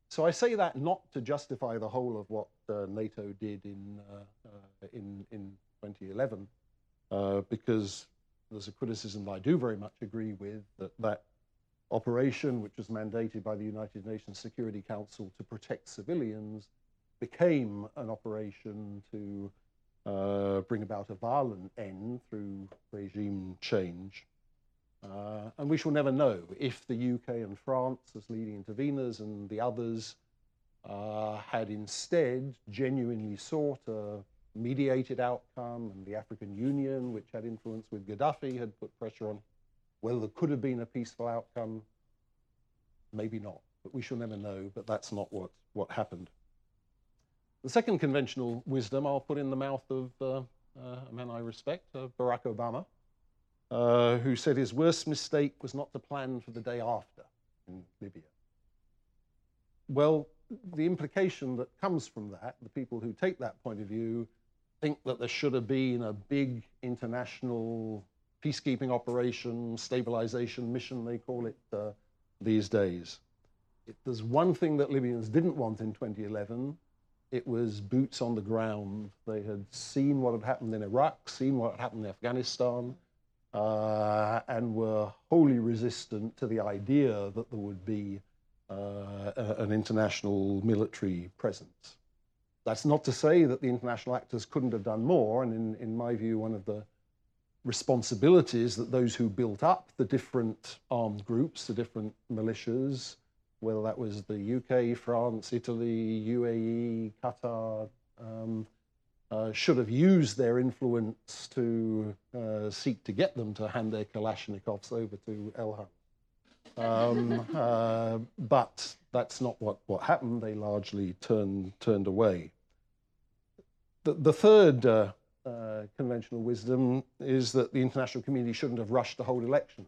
So I say that not to justify the whole of what uh, NATO did in, uh, uh, in, in 2011, uh, because there's a criticism I do very much agree with that that operation, which was mandated by the United Nations Security Council to protect civilians, became an operation to uh, bring about a violent end through regime change. Uh, and we shall never know if the UK and France, as leading interveners, and the others uh, had instead genuinely sought a mediated outcome, and the African Union, which had influence with Gaddafi, had put pressure on whether there could have been a peaceful outcome. Maybe not, but we shall never know. But that's not what, what happened. The second conventional wisdom I'll put in the mouth of uh, uh, a man I respect, uh, Barack Obama, uh, who said his worst mistake was not to plan for the day after in Libya. Well, the implication that comes from that, the people who take that point of view, think that there should have been a big international peacekeeping operation, stabilization mission, they call it uh, these days. If there's one thing that Libyans didn't want in 2011, it was boots on the ground. They had seen what had happened in Iraq, seen what had happened in Afghanistan, uh, and were wholly resistant to the idea that there would be uh, an international military presence. That's not to say that the international actors couldn't have done more, and in, in my view, one of the responsibilities that those who built up the different armed groups, the different militias, whether that was the UK, France, Italy, UAE, Qatar, um, uh, should have used their influence to uh, seek to get them to hand their Kalashnikovs over to Elham. Um, uh, but that's not what, what happened. They largely turned, turned away. The, the third uh, uh, conventional wisdom is that the international community shouldn't have rushed to hold elections.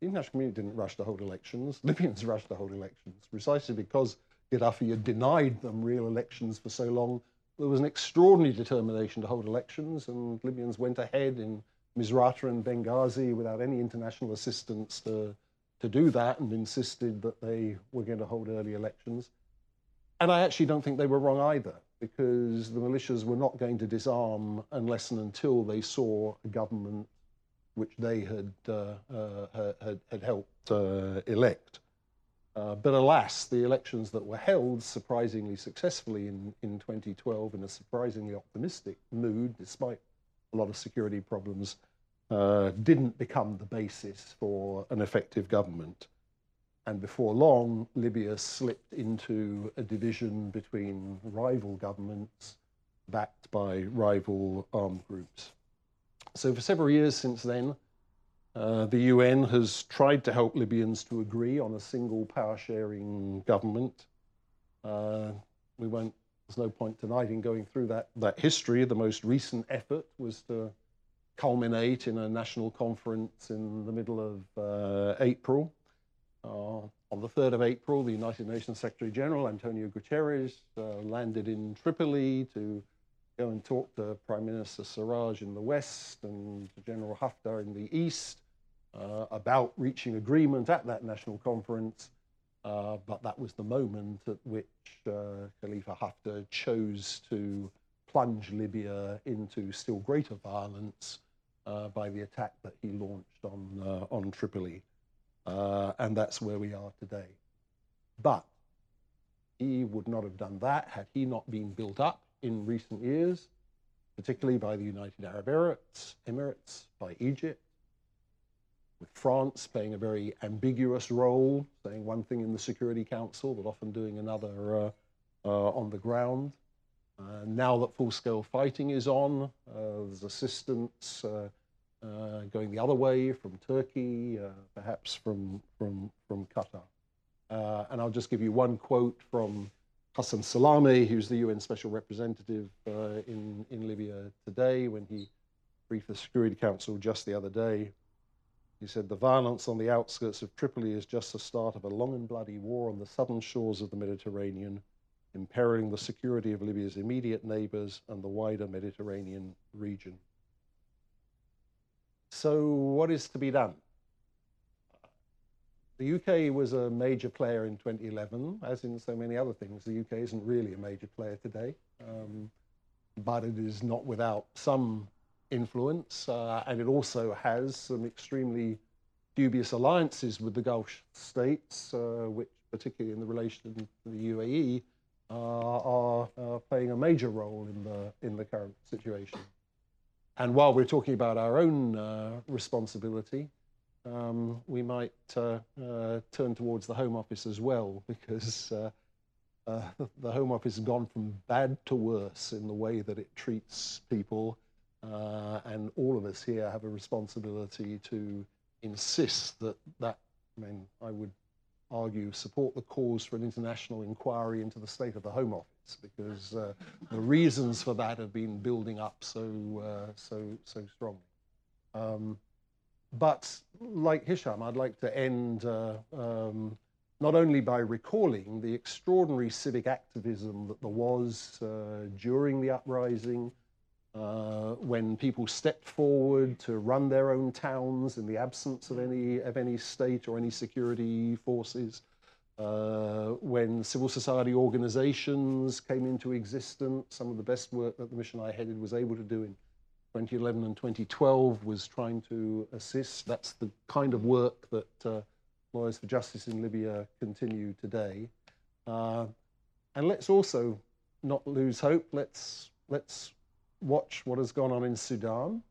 The international community didn't rush to hold elections. Libyans rushed to hold elections precisely because Gaddafi had denied them real elections for so long there was an extraordinary determination to hold elections, and Libyans went ahead in Misrata and Benghazi without any international assistance to, to do that and insisted that they were going to hold early elections. And I actually don't think they were wrong either, because the militias were not going to disarm unless and until they saw a government which they had, uh, uh, had, had helped uh, elect. Uh, but alas, the elections that were held surprisingly successfully in, in 2012 in a surprisingly optimistic mood, despite a lot of security problems, uh, didn't become the basis for an effective government. And before long, Libya slipped into a division between rival governments backed by rival armed groups. So, for several years since then, uh, the UN has tried to help Libyans to agree on a single power sharing government. Uh, we won't, there's no point tonight in going through that, that history. The most recent effort was to culminate in a national conference in the middle of uh, April. Uh, on the 3rd of April, the United Nations Secretary General, Antonio Guterres, uh, landed in Tripoli to go and talk to Prime Minister Sarraj in the west and General Haftar in the east uh, about reaching agreement at that national conference, uh, but that was the moment at which uh, Khalifa Haftar chose to plunge Libya into still greater violence uh, by the attack that he launched on, uh, on Tripoli. Uh, and that's where we are today. But he would not have done that had he not been built up in recent years, particularly by the United Arab Emirates, Emirates by Egypt, with France playing a very ambiguous role, saying one thing in the Security Council, but often doing another uh, uh, on the ground. Uh, now that full-scale fighting is on, uh, there's assistance uh, uh, going the other way from Turkey, perhaps from, from, from Qatar. and I'll just give you one quote from Ghassan Salameh, who's the UN Special Representative in, in Libya today, when he briefed the Security Council just the other day. He said, The violence on the outskirts of Tripoli is just the start of a long and bloody war on the southern shores of the Mediterranean, imperiling the security of Libya's immediate neighbors and the wider Mediterranean region. So, what is to be done? The UK was a major player in 2011, as in so many other things. The UK isn't really a major player today, um, but it is not without some influence, uh, and it also has some extremely dubious alliances with the Gulf states, uh, which, particularly in the relation to the UAE, are, playing a major role in the in the current situation. And while we're talking about our own uh, responsibility, um, we might uh, uh, turn towards the Home Office as well, because the Home Office has gone from bad to worse in the way that it treats people uh, and all of us here have a responsibility to insist that that, I mean, I would argue, support the cause for an international inquiry into the state of the Home Office because uh, the reasons for that have been building up so, uh, so, so strongly. Um, but like Hisham, I'd like to end uh, um, not only by recalling the extraordinary civic activism that there was uh, during the uprising, uh, when people stepped forward to run their own towns in the absence of any, of any state or any security forces, uh, when civil society organizations came into existence, some of the best work that the mission I headed was able to do in 2011 and 2012 was trying to assist. That's the kind of work that uh, Lawyers for Justice in Libya continue today. Uh, and let's also not lose hope. Let's, let's watch what has gone on in Sudan.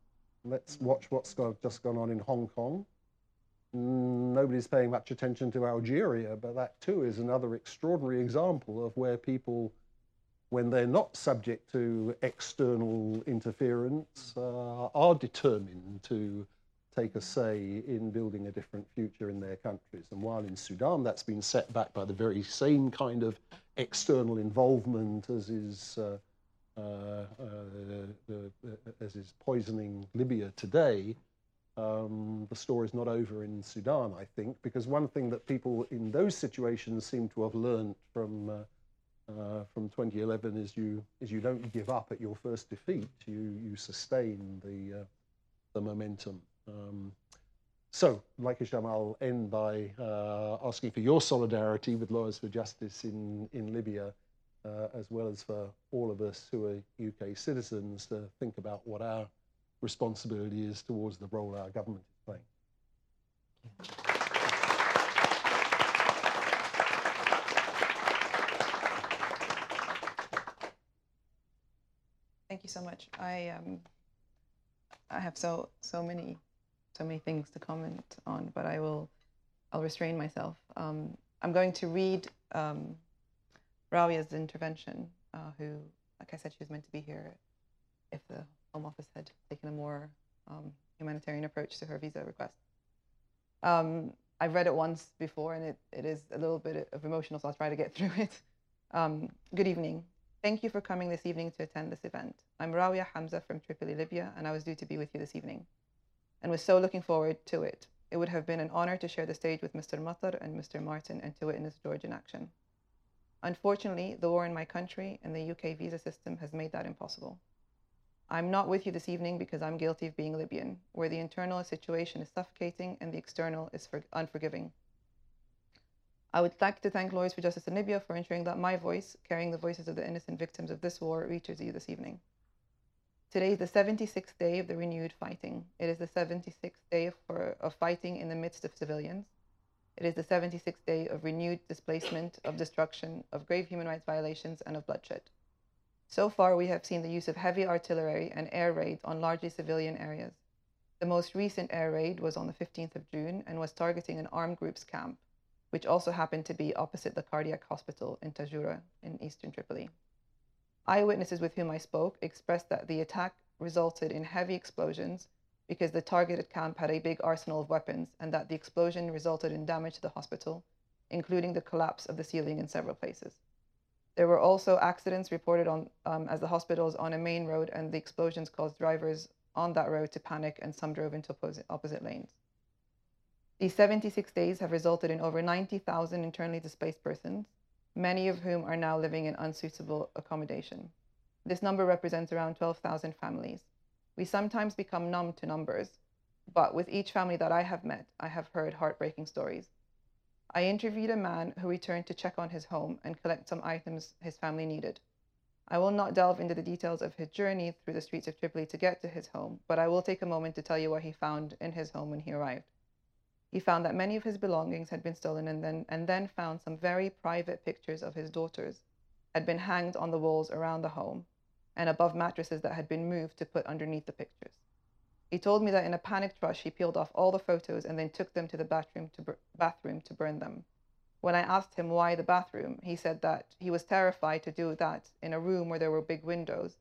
Let's watch what's just gone on in Hong Kong. Nobody's paying much attention to Algeria, but that too is another extraordinary example of where people, when they're not subject to external interference, uh, are determined to take a say in building a different future in their countries. And while in Sudan that's been set back by the very same kind of external involvement as is uh, uh, uh, as is poisoning Libya today, um, the story is not over in Sudan, I think, because one thing that people in those situations seem to have learned from uh, uh, from 2011 is you is you don't give up at your first defeat. You you sustain the uh, the momentum. Um, so, like Hisham, I'll end by uh, asking for your solidarity with Lawyers for Justice in, in Libya, uh, as well as for all of us who are UK citizens to think about what our responsibility is towards the role our government is playing. Thank you so much. I um, I have so so many so many things to comment on, but I will I'll restrain myself. Um, I'm going to read um, Rawia's intervention, uh, who, like I said, she was meant to be here if the Home Office had taken a more um, humanitarian approach to her visa request. Um, I've read it once before, and it, it is a little bit of emotional, so I'll try to get through it. Um, good evening. Thank you for coming this evening to attend this event. I'm Rawia Hamza from Tripoli, Libya, and I was due to be with you this evening and was so looking forward to it. It would have been an honor to share the stage with Mr. Matar and Mr. Martin and to witness George in action. Unfortunately, the war in my country and the UK visa system has made that impossible. I'm not with you this evening because I'm guilty of being Libyan, where the internal situation is suffocating and the external is unforgiving. I would like to thank Lawyers for Justice in Libya for ensuring that my voice, carrying the voices of the innocent victims of this war, reaches you this evening. Today is the 76th day of the renewed fighting. It is the 76th day for, of fighting in the midst of civilians. It is the 76th day of renewed displacement, of destruction, of grave human rights violations, and of bloodshed. So far, we have seen the use of heavy artillery and air raids on largely civilian areas. The most recent air raid was on the 15th of June and was targeting an armed group's camp which also happened to be opposite the cardiac hospital in Tajura in eastern Tripoli. Eyewitnesses with whom I spoke expressed that the attack resulted in heavy explosions because the targeted camp had a big arsenal of weapons and that the explosion resulted in damage to the hospital, including the collapse of the ceiling in several places. There were also accidents reported on um, as the hospital is on a main road and the explosions caused drivers on that road to panic and some drove into opposite, opposite lanes. These 76 days have resulted in over 90,000 internally displaced persons, many of whom are now living in unsuitable accommodation. This number represents around 12,000 families. We sometimes become numb to numbers, but with each family that I have met, I have heard heartbreaking stories. I interviewed a man who returned to check on his home and collect some items his family needed. I will not delve into the details of his journey through the streets of Tripoli to get to his home, but I will take a moment to tell you what he found in his home when he arrived. He found that many of his belongings had been stolen and then, and then found some very private pictures of his daughters had been hanged on the walls around the home and above mattresses that had been moved to put underneath the pictures. He told me that in a panicked rush, he peeled off all the photos and then took them to the bathroom to, bathroom to burn them. When I asked him why the bathroom, he said that he was terrified to do that in a room where there were big windows,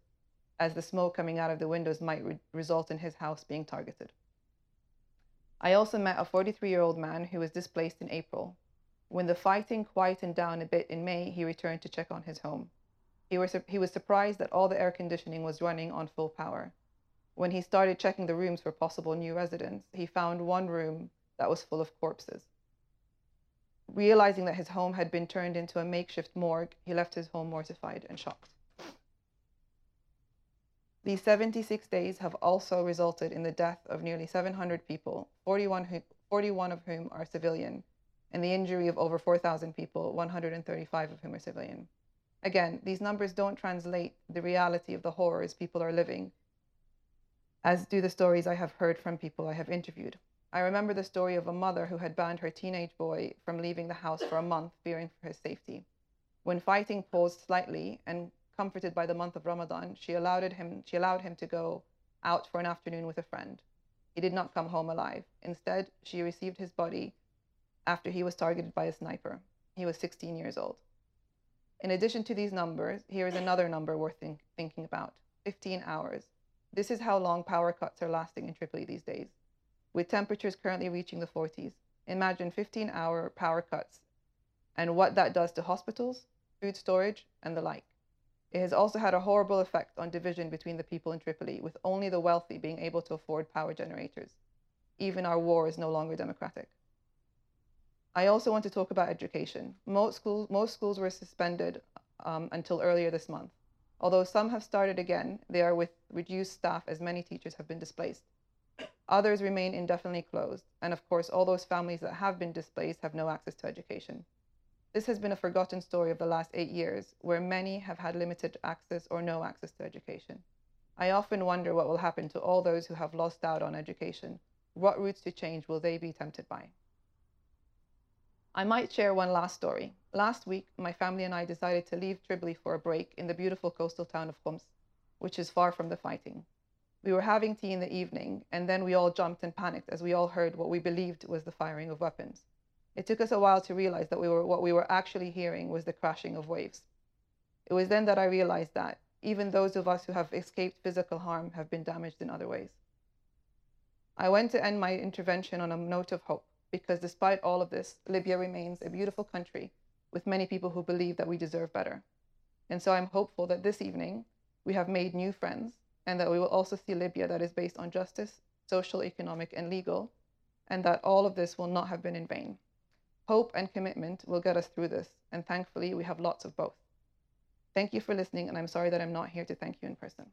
as the smoke coming out of the windows might re- result in his house being targeted. I also met a 43 year old man who was displaced in April. When the fighting quietened down a bit in May, he returned to check on his home. He was, he was surprised that all the air conditioning was running on full power. When he started checking the rooms for possible new residents, he found one room that was full of corpses. Realizing that his home had been turned into a makeshift morgue, he left his home mortified and shocked. These 76 days have also resulted in the death of nearly 700 people, 41, who, 41 of whom are civilian, and the injury of over 4,000 people, 135 of whom are civilian. Again, these numbers don't translate the reality of the horrors people are living, as do the stories I have heard from people I have interviewed. I remember the story of a mother who had banned her teenage boy from leaving the house for a month, fearing for his safety. When fighting paused slightly and comforted by the month of Ramadan, she allowed him, she allowed him to go out for an afternoon with a friend. He did not come home alive. Instead, she received his body after he was targeted by a sniper. He was 16 years old. In addition to these numbers, here is another number worth think, thinking about 15 hours. This is how long power cuts are lasting in Tripoli these days, with temperatures currently reaching the 40s. Imagine 15 hour power cuts and what that does to hospitals, food storage, and the like. It has also had a horrible effect on division between the people in Tripoli, with only the wealthy being able to afford power generators. Even our war is no longer democratic. I also want to talk about education. Most schools, most schools were suspended um, until earlier this month. Although some have started again, they are with reduced staff as many teachers have been displaced. Others remain indefinitely closed, and of course, all those families that have been displaced have no access to education. This has been a forgotten story of the last eight years, where many have had limited access or no access to education. I often wonder what will happen to all those who have lost out on education. What routes to change will they be tempted by? I might share one last story. Last week, my family and I decided to leave Tripoli for a break in the beautiful coastal town of Homs, which is far from the fighting. We were having tea in the evening, and then we all jumped and panicked as we all heard what we believed was the firing of weapons. It took us a while to realize that we were, what we were actually hearing was the crashing of waves. It was then that I realized that even those of us who have escaped physical harm have been damaged in other ways. I went to end my intervention on a note of hope because despite all of this, Libya remains a beautiful country with many people who believe that we deserve better. And so I'm hopeful that this evening we have made new friends and that we will also see Libya that is based on justice, social, economic, and legal, and that all of this will not have been in vain. Hope and commitment will get us through this, and thankfully we have lots of both. Thank you for listening, and I'm sorry that I'm not here to thank you in person.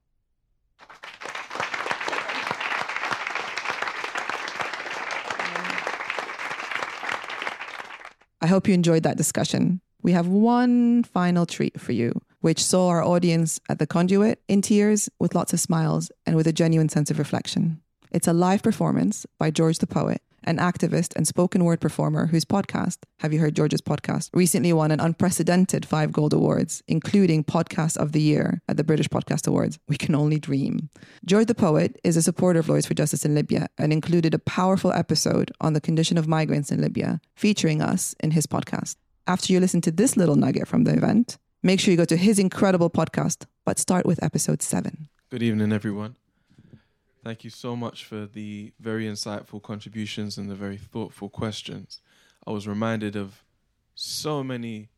I hope you enjoyed that discussion. We have one final treat for you, which saw our audience at the conduit in tears with lots of smiles and with a genuine sense of reflection. It's a live performance by George the Poet an activist and spoken word performer whose podcast, Have You Heard George's Podcast, recently won an unprecedented five gold awards, including Podcast of the Year at the British Podcast Awards. We can only dream. George the Poet is a supporter of Lawyers for Justice in Libya and included a powerful episode on the condition of migrants in Libya, featuring us in his podcast. After you listen to this little nugget from the event, make sure you go to his incredible podcast, but start with episode seven. Good evening, everyone. Thank you so much for the very insightful contributions and the very thoughtful questions. I was reminded of so many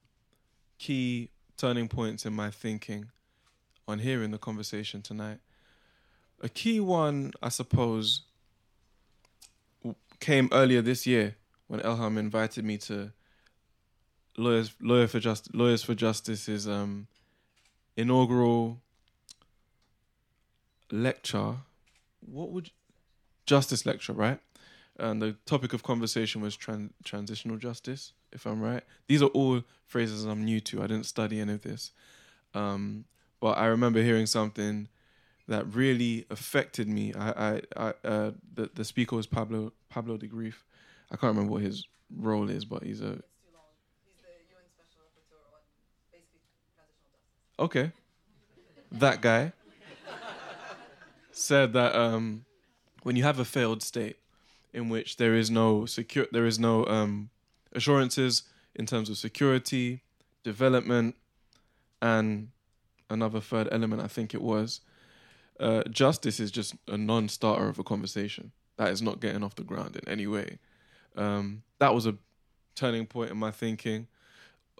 key turning points in my thinking on hearing the conversation tonight. A key one, I suppose, came earlier this year when Elham invited me to Lawyers, Lawyer for Just, Lawyers for Justice's um, inaugural lecture what would justice lecture, right? And the topic of conversation was tran- transitional justice, if I'm right. These are all phrases I'm new to. I didn't study any of this, um, but I remember hearing something that really affected me. I, I, I uh, the the speaker was Pablo Pablo de Greiff. I can't remember what his role is, but he's a. Okay, that guy said that um, when you have a failed state in which there is no secure, there is no um, assurances in terms of security, development, and another third element, I think it was, uh, justice is just a non-starter of a conversation. That is not getting off the ground in any way. Um, that was a turning point in my thinking.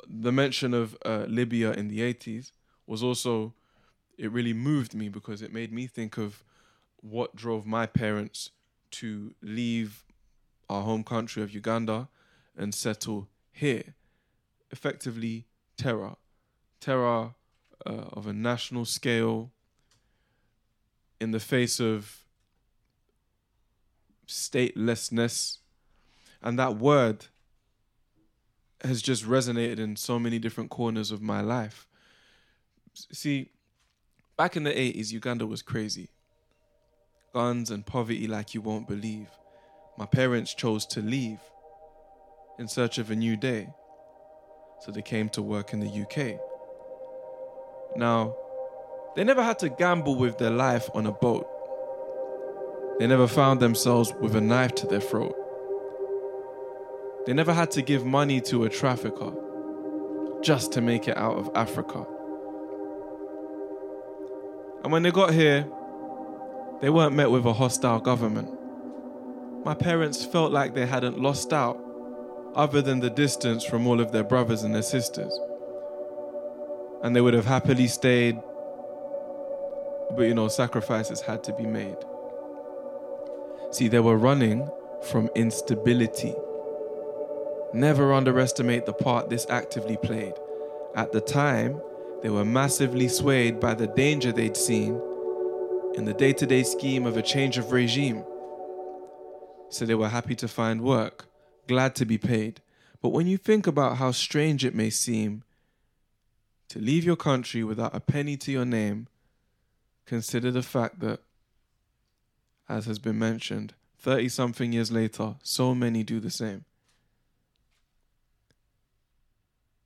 The mention of uh, Libya in the 80s was also it really moved me because it made me think of what drove my parents to leave our home country of Uganda and settle here. Effectively, terror. Terror uh, of a national scale in the face of statelessness. And that word has just resonated in so many different corners of my life. See, Back in the 80s, Uganda was crazy. Guns and poverty like you won't believe. My parents chose to leave in search of a new day. So they came to work in the UK. Now, they never had to gamble with their life on a boat. They never found themselves with a knife to their throat. They never had to give money to a trafficker just to make it out of Africa. And when they got here, they weren't met with a hostile government. My parents felt like they hadn't lost out, other than the distance from all of their brothers and their sisters. And they would have happily stayed, but you know, sacrifices had to be made. See, they were running from instability. Never underestimate the part this actively played. At the time, they were massively swayed by the danger they'd seen in the day to day scheme of a change of regime. So they were happy to find work, glad to be paid. But when you think about how strange it may seem to leave your country without a penny to your name, consider the fact that, as has been mentioned, 30 something years later, so many do the same.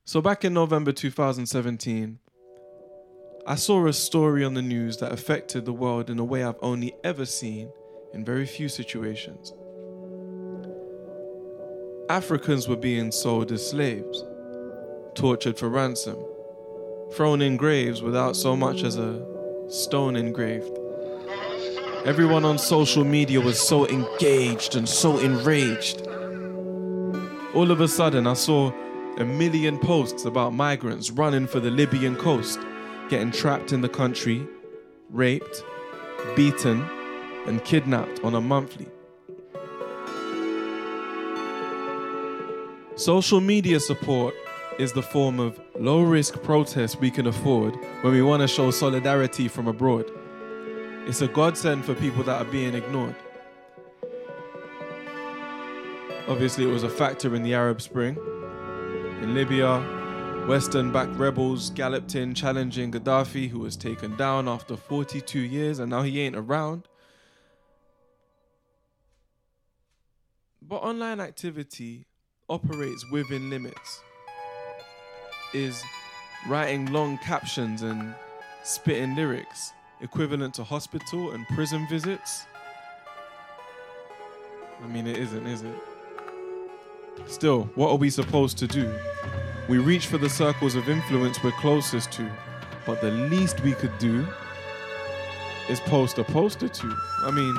So, back in November 2017, I saw a story on the news that affected the world in a way I've only ever seen in very few situations. Africans were being sold as slaves, tortured for ransom, thrown in graves without so much as a stone engraved. Everyone on social media was so engaged and so enraged. All of a sudden, I saw a million posts about migrants running for the Libyan coast, getting trapped in the country, raped, beaten, and kidnapped on a monthly. Social media support is the form of low risk protest we can afford when we want to show solidarity from abroad. It's a godsend for people that are being ignored. Obviously, it was a factor in the Arab Spring. In Libya, Western backed rebels galloped in challenging Gaddafi, who was taken down after 42 years and now he ain't around. But online activity operates within limits, is writing long captions and spitting lyrics, equivalent to hospital and prison visits. I mean, it isn't, is it? Still, what are we supposed to do? We reach for the circles of influence we're closest to, but the least we could do is post a poster to. I mean,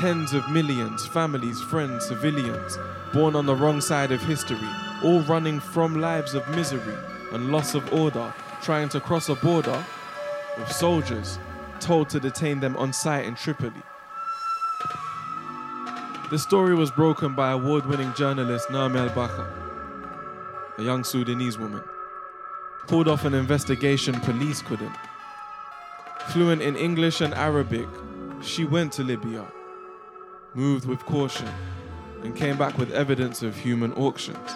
tens of millions, families, friends, civilians, born on the wrong side of history, all running from lives of misery and loss of order, trying to cross a border with soldiers told to detain them on site in Tripoli. The story was broken by award winning journalist Nima Elbagir, a young Sudanese woman. Pulled off an investigation police couldn't. Fluent in English and Arabic, she went to Libya, moved with caution, and came back with evidence of human auctions.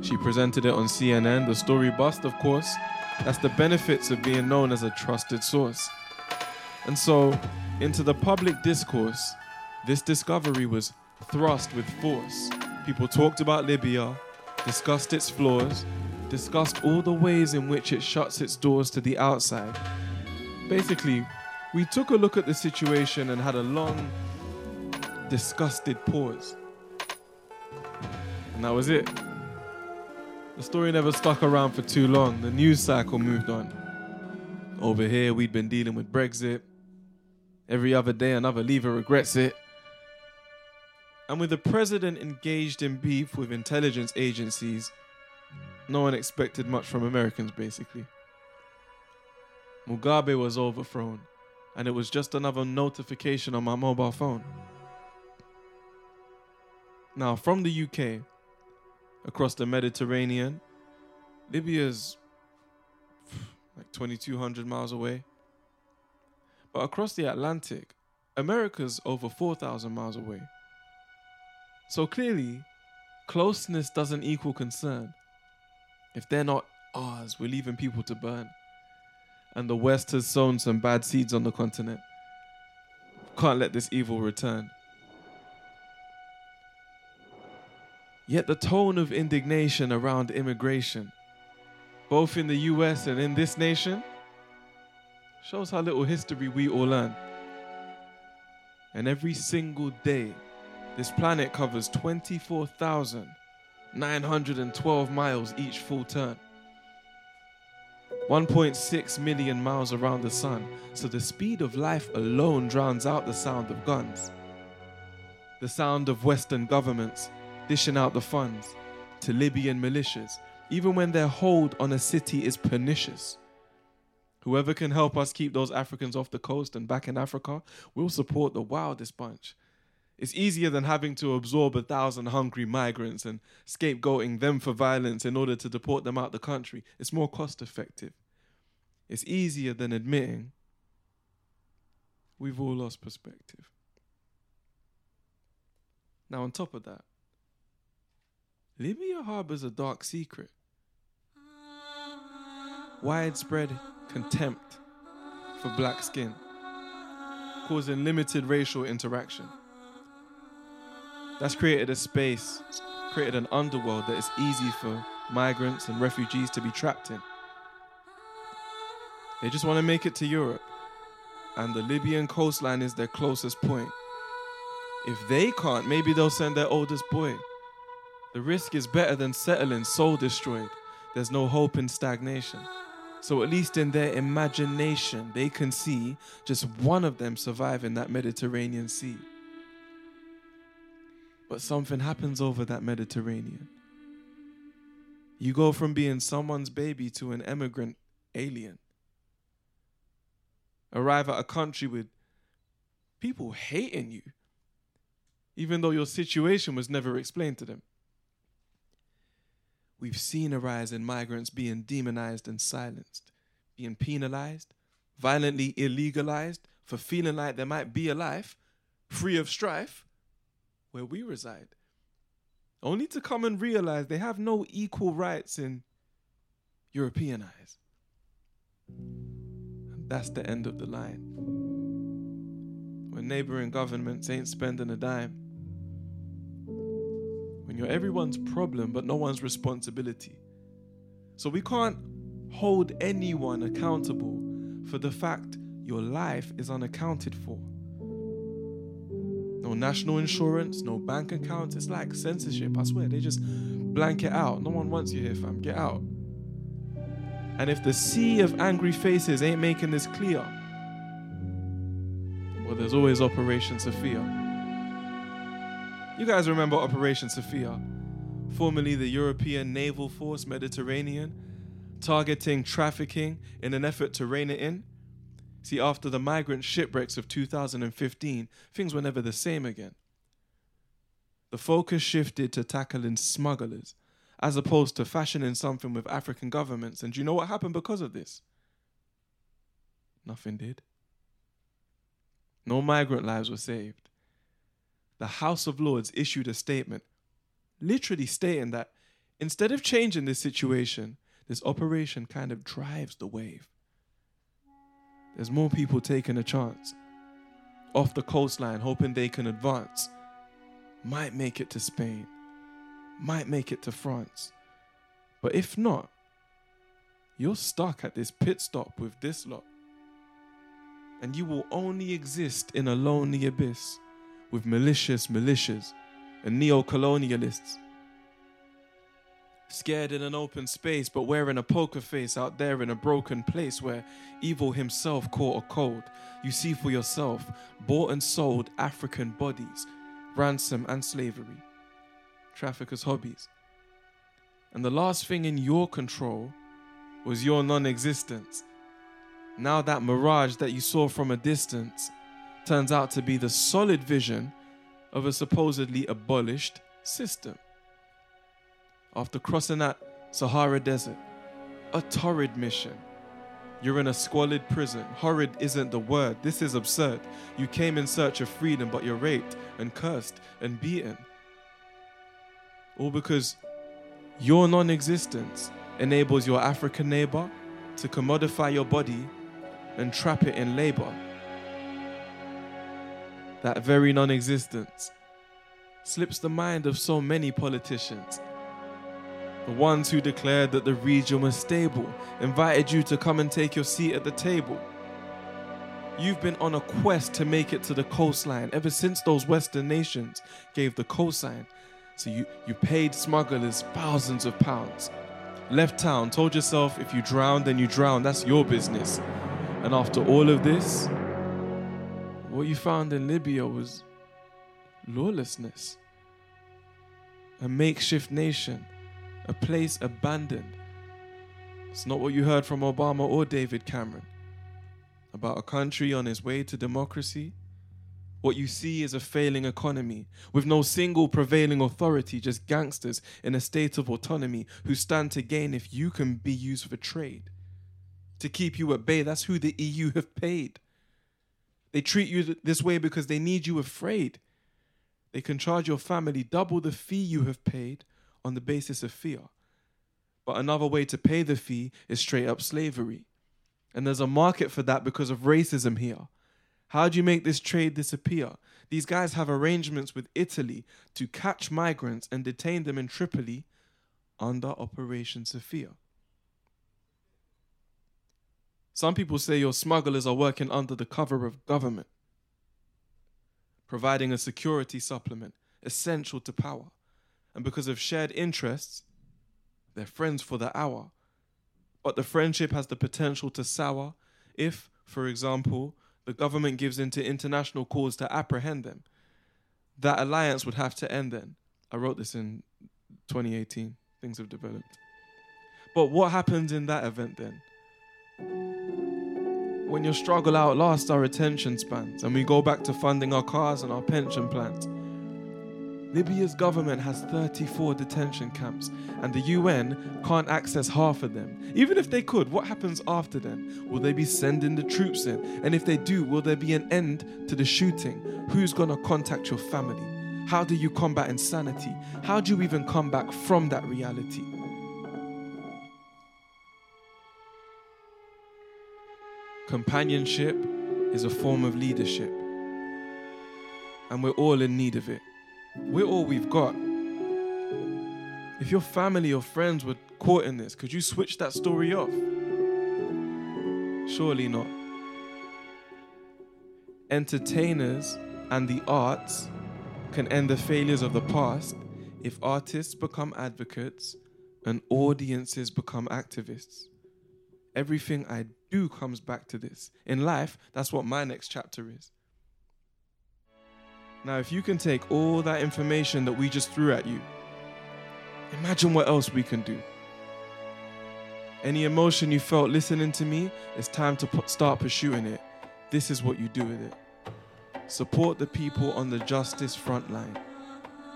She presented it on CNN, the story bust, of course. That's the benefits of being known as a trusted source. And so, into the public discourse, this discovery was thrust with force. People talked about Libya, discussed its flaws, discussed all the ways in which it shuts its doors to the outside. Basically, we took a look at the situation and had a long, disgusted pause. And that was it. The story never stuck around for too long. The news cycle moved on. Over here, we'd been dealing with Brexit. Every other day, another leaver regrets it. And with the president engaged in beef with intelligence agencies, no one expected much from Americans, basically. Mugabe was overthrown, and it was just another notification on my mobile phone. Now, from the UK, across the Mediterranean, Libya's like 2,200 miles away. But across the Atlantic, America's over 4,000 miles away. So clearly, closeness doesn't equal concern. If they're not ours, we're leaving people to burn. And the West has sown some bad seeds on the continent. Can't let this evil return. Yet the tone of indignation around immigration, both in the US and in this nation, shows how little history we all learn. And every single day, this planet covers 24,912 miles each full turn. 1.6 million miles around the sun, so the speed of life alone drowns out the sound of guns. The sound of Western governments dishing out the funds to Libyan militias, even when their hold on a city is pernicious. Whoever can help us keep those Africans off the coast and back in Africa, we'll support the wildest bunch. It's easier than having to absorb a thousand hungry migrants and scapegoating them for violence in order to deport them out the country. It's more cost effective. It's easier than admitting we've all lost perspective. Now, on top of that, Libya harbors a dark secret widespread contempt for black skin, causing limited racial interaction. That's created a space, created an underworld that is easy for migrants and refugees to be trapped in. They just want to make it to Europe, and the Libyan coastline is their closest point. If they can't, maybe they'll send their oldest boy. The risk is better than settling soul destroyed. There's no hope in stagnation. So, at least in their imagination, they can see just one of them survive in that Mediterranean Sea. But something happens over that Mediterranean. You go from being someone's baby to an emigrant alien. Arrive at a country with people hating you, even though your situation was never explained to them. We've seen a rise in migrants being demonized and silenced, being penalized, violently illegalized for feeling like there might be a life free of strife where we reside, only to come and realize they have no equal rights in European eyes. And that's the end of the line. When neighboring governments ain't spending a dime, when you're everyone's problem but no one's responsibility. So we can't hold anyone accountable for the fact your life is unaccounted for. No national insurance, no bank account. It's like censorship, I swear. They just blanket out. No one wants you here, fam. Get out. And if the sea of angry faces ain't making this clear, well, there's always Operation Sophia. You guys remember Operation Sophia, formerly the European Naval Force Mediterranean, targeting trafficking in an effort to rein it in? See, after the migrant shipwrecks of 2015, things were never the same again. The focus shifted to tackling smugglers, as opposed to fashioning something with African governments. And do you know what happened because of this? Nothing did. No migrant lives were saved. The House of Lords issued a statement, literally stating that instead of changing this situation, this operation kind of drives the wave. There's more people taking a chance off the coastline, hoping they can advance. Might make it to Spain, might make it to France. But if not, you're stuck at this pit stop with this lot. And you will only exist in a lonely abyss with malicious militias and neo colonialists Scared in an open space, but wearing a poker face out there in a broken place where evil himself caught a cold. You see for yourself, bought and sold African bodies, ransom and slavery, traffickers' hobbies. And the last thing in your control was your non existence. Now, that mirage that you saw from a distance turns out to be the solid vision of a supposedly abolished system after crossing that Sahara Desert. A torrid mission. You're in a squalid prison. Horrid isn't the word. This is absurd. You came in search of freedom, but you're raped and cursed and beaten. All because your non existence enables your African neighbor to commodify your body and trap it in labor. That very non existence slips the mind of so many politicians the ones who declared that the region was stable, invited you to come and take your seat at the table. You've been on a quest to make it to the coastline ever since those Western nations gave the coastline. So you, you paid smugglers thousands of pounds. Left town, told yourself if you drown, then you drown. That's your business. And after all of this, what you found in Libya was lawlessness. A makeshift nation a place abandoned. It's not what you heard from Obama or David Cameron about a country on its way to democracy What you see is a failing economy with no single prevailing authority, just gangsters in a state of autonomy who stand to gain if you can be used for trade. To keep you at bay, that's who the EU have paid. They treat you this way because they need you afraid. They can charge your family double the fee you have paid on the basis of fear. But another way to pay the fee is straight up slavery. And there's a market for that because of racism here. How do you make this trade disappear? These guys have arrangements with Italy to catch migrants and detain them in Tripoli under Operation Sophia. Some people say your smugglers are working under the cover of government, providing a security supplement essential to power. And because of shared interests, they're friends for the hour. But the friendship has the potential to sour if, for example, the government gives in to international calls to apprehend them. That alliance would have to end then. I wrote this in 2018. Things have developed. But what happens in that event then? When your struggle outlasts our attention spans and we go back to funding our cars and our pension plans. Libya's government has 34 detention camps, and the UN can't access half of them. Even if they could, what happens after then? Will they be sending the troops in? And if they do, will there be an end to the shooting? Who's gonna contact your family? How do you combat insanity? How do you even come back from that reality? Companionship is a form of leadership, and we're all in need of it. We're all we've got. If your family or friends were caught in this, could you switch that story off? Surely not. Entertainers and the arts can end the failures of the past if artists become advocates and audiences become activists. Everything I do comes back to this. In life, that's what my next chapter is. Now, if you can take all that information that we just threw at you, imagine what else we can do. Any emotion you felt listening to me, it's time to start pursuing it. This is what you do with it. Support the people on the justice front line,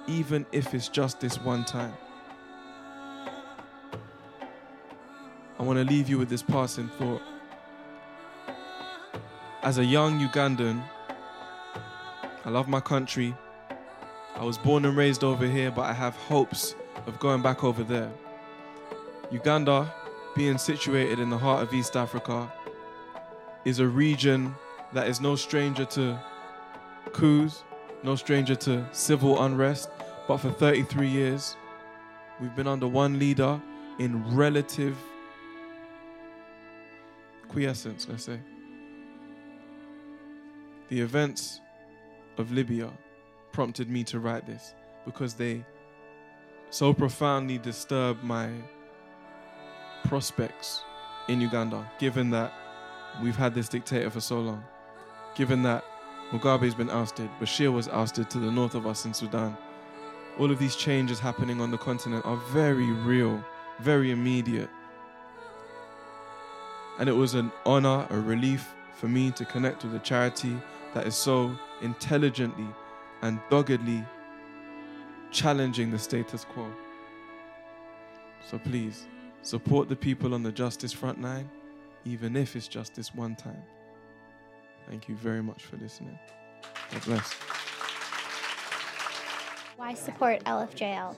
even if it's just this one time. I want to leave you with this passing thought. As a young Ugandan, I love my country. I was born and raised over here, but I have hopes of going back over there. Uganda, being situated in the heart of East Africa, is a region that is no stranger to coups, no stranger to civil unrest, but for 33 years, we've been under one leader in relative quiescence, let's say. The events of Libya prompted me to write this because they so profoundly disturb my prospects in Uganda, given that we've had this dictator for so long, given that Mugabe's been ousted, Bashir was ousted to the north of us in Sudan. All of these changes happening on the continent are very real, very immediate. And it was an honor, a relief for me to connect with a charity that is so intelligently and doggedly challenging the status quo. So please, support the people on the justice front line, even if it's just this one time. Thank you very much for listening. God bless. Why support LFJL?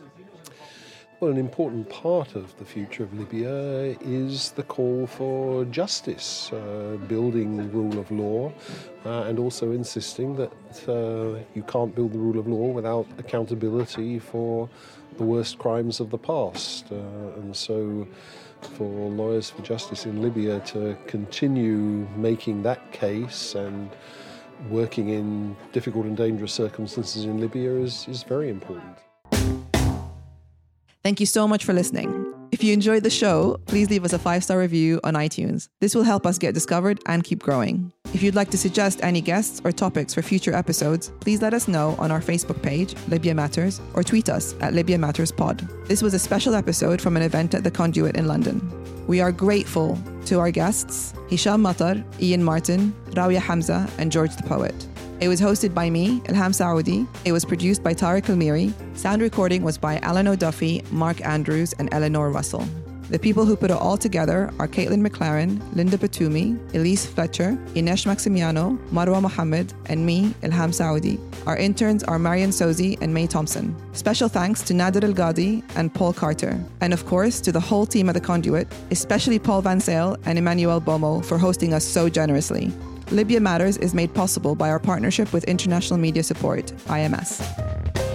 Well, an important part of the future of Libya is the call for justice, uh, building the rule of law, uh, and also insisting that uh, you can't build the rule of law without accountability for the worst crimes of the past. Uh, and so, for Lawyers for Justice in Libya to continue making that case and working in difficult and dangerous circumstances in Libya is, is very important. Thank you so much for listening. If you enjoyed the show, please leave us a five star review on iTunes. This will help us get discovered and keep growing. If you'd like to suggest any guests or topics for future episodes, please let us know on our Facebook page, Libya Matters, or tweet us at Libya Matters Pod. This was a special episode from an event at the Conduit in London. We are grateful to our guests, Hisham Matar, Ian Martin, Rawia Hamza, and George the Poet. It was hosted by me, Elham Saudi. It was produced by Tariq Almiri. Sound recording was by Alan O'Duffy, Mark Andrews, and Eleanor Russell. The people who put it all together are Caitlin McLaren, Linda Batumi, Elise Fletcher, Inesh Maximiano, Marwa Mohammed, and me, Elham Saudi. Our interns are Marian Sozi and May Thompson. Special thanks to Nader El Gadi and Paul Carter. And of course, to the whole team at The Conduit, especially Paul Van Sale and Emmanuel Bomo for hosting us so generously. Libya Matters is made possible by our partnership with International Media Support, IMS.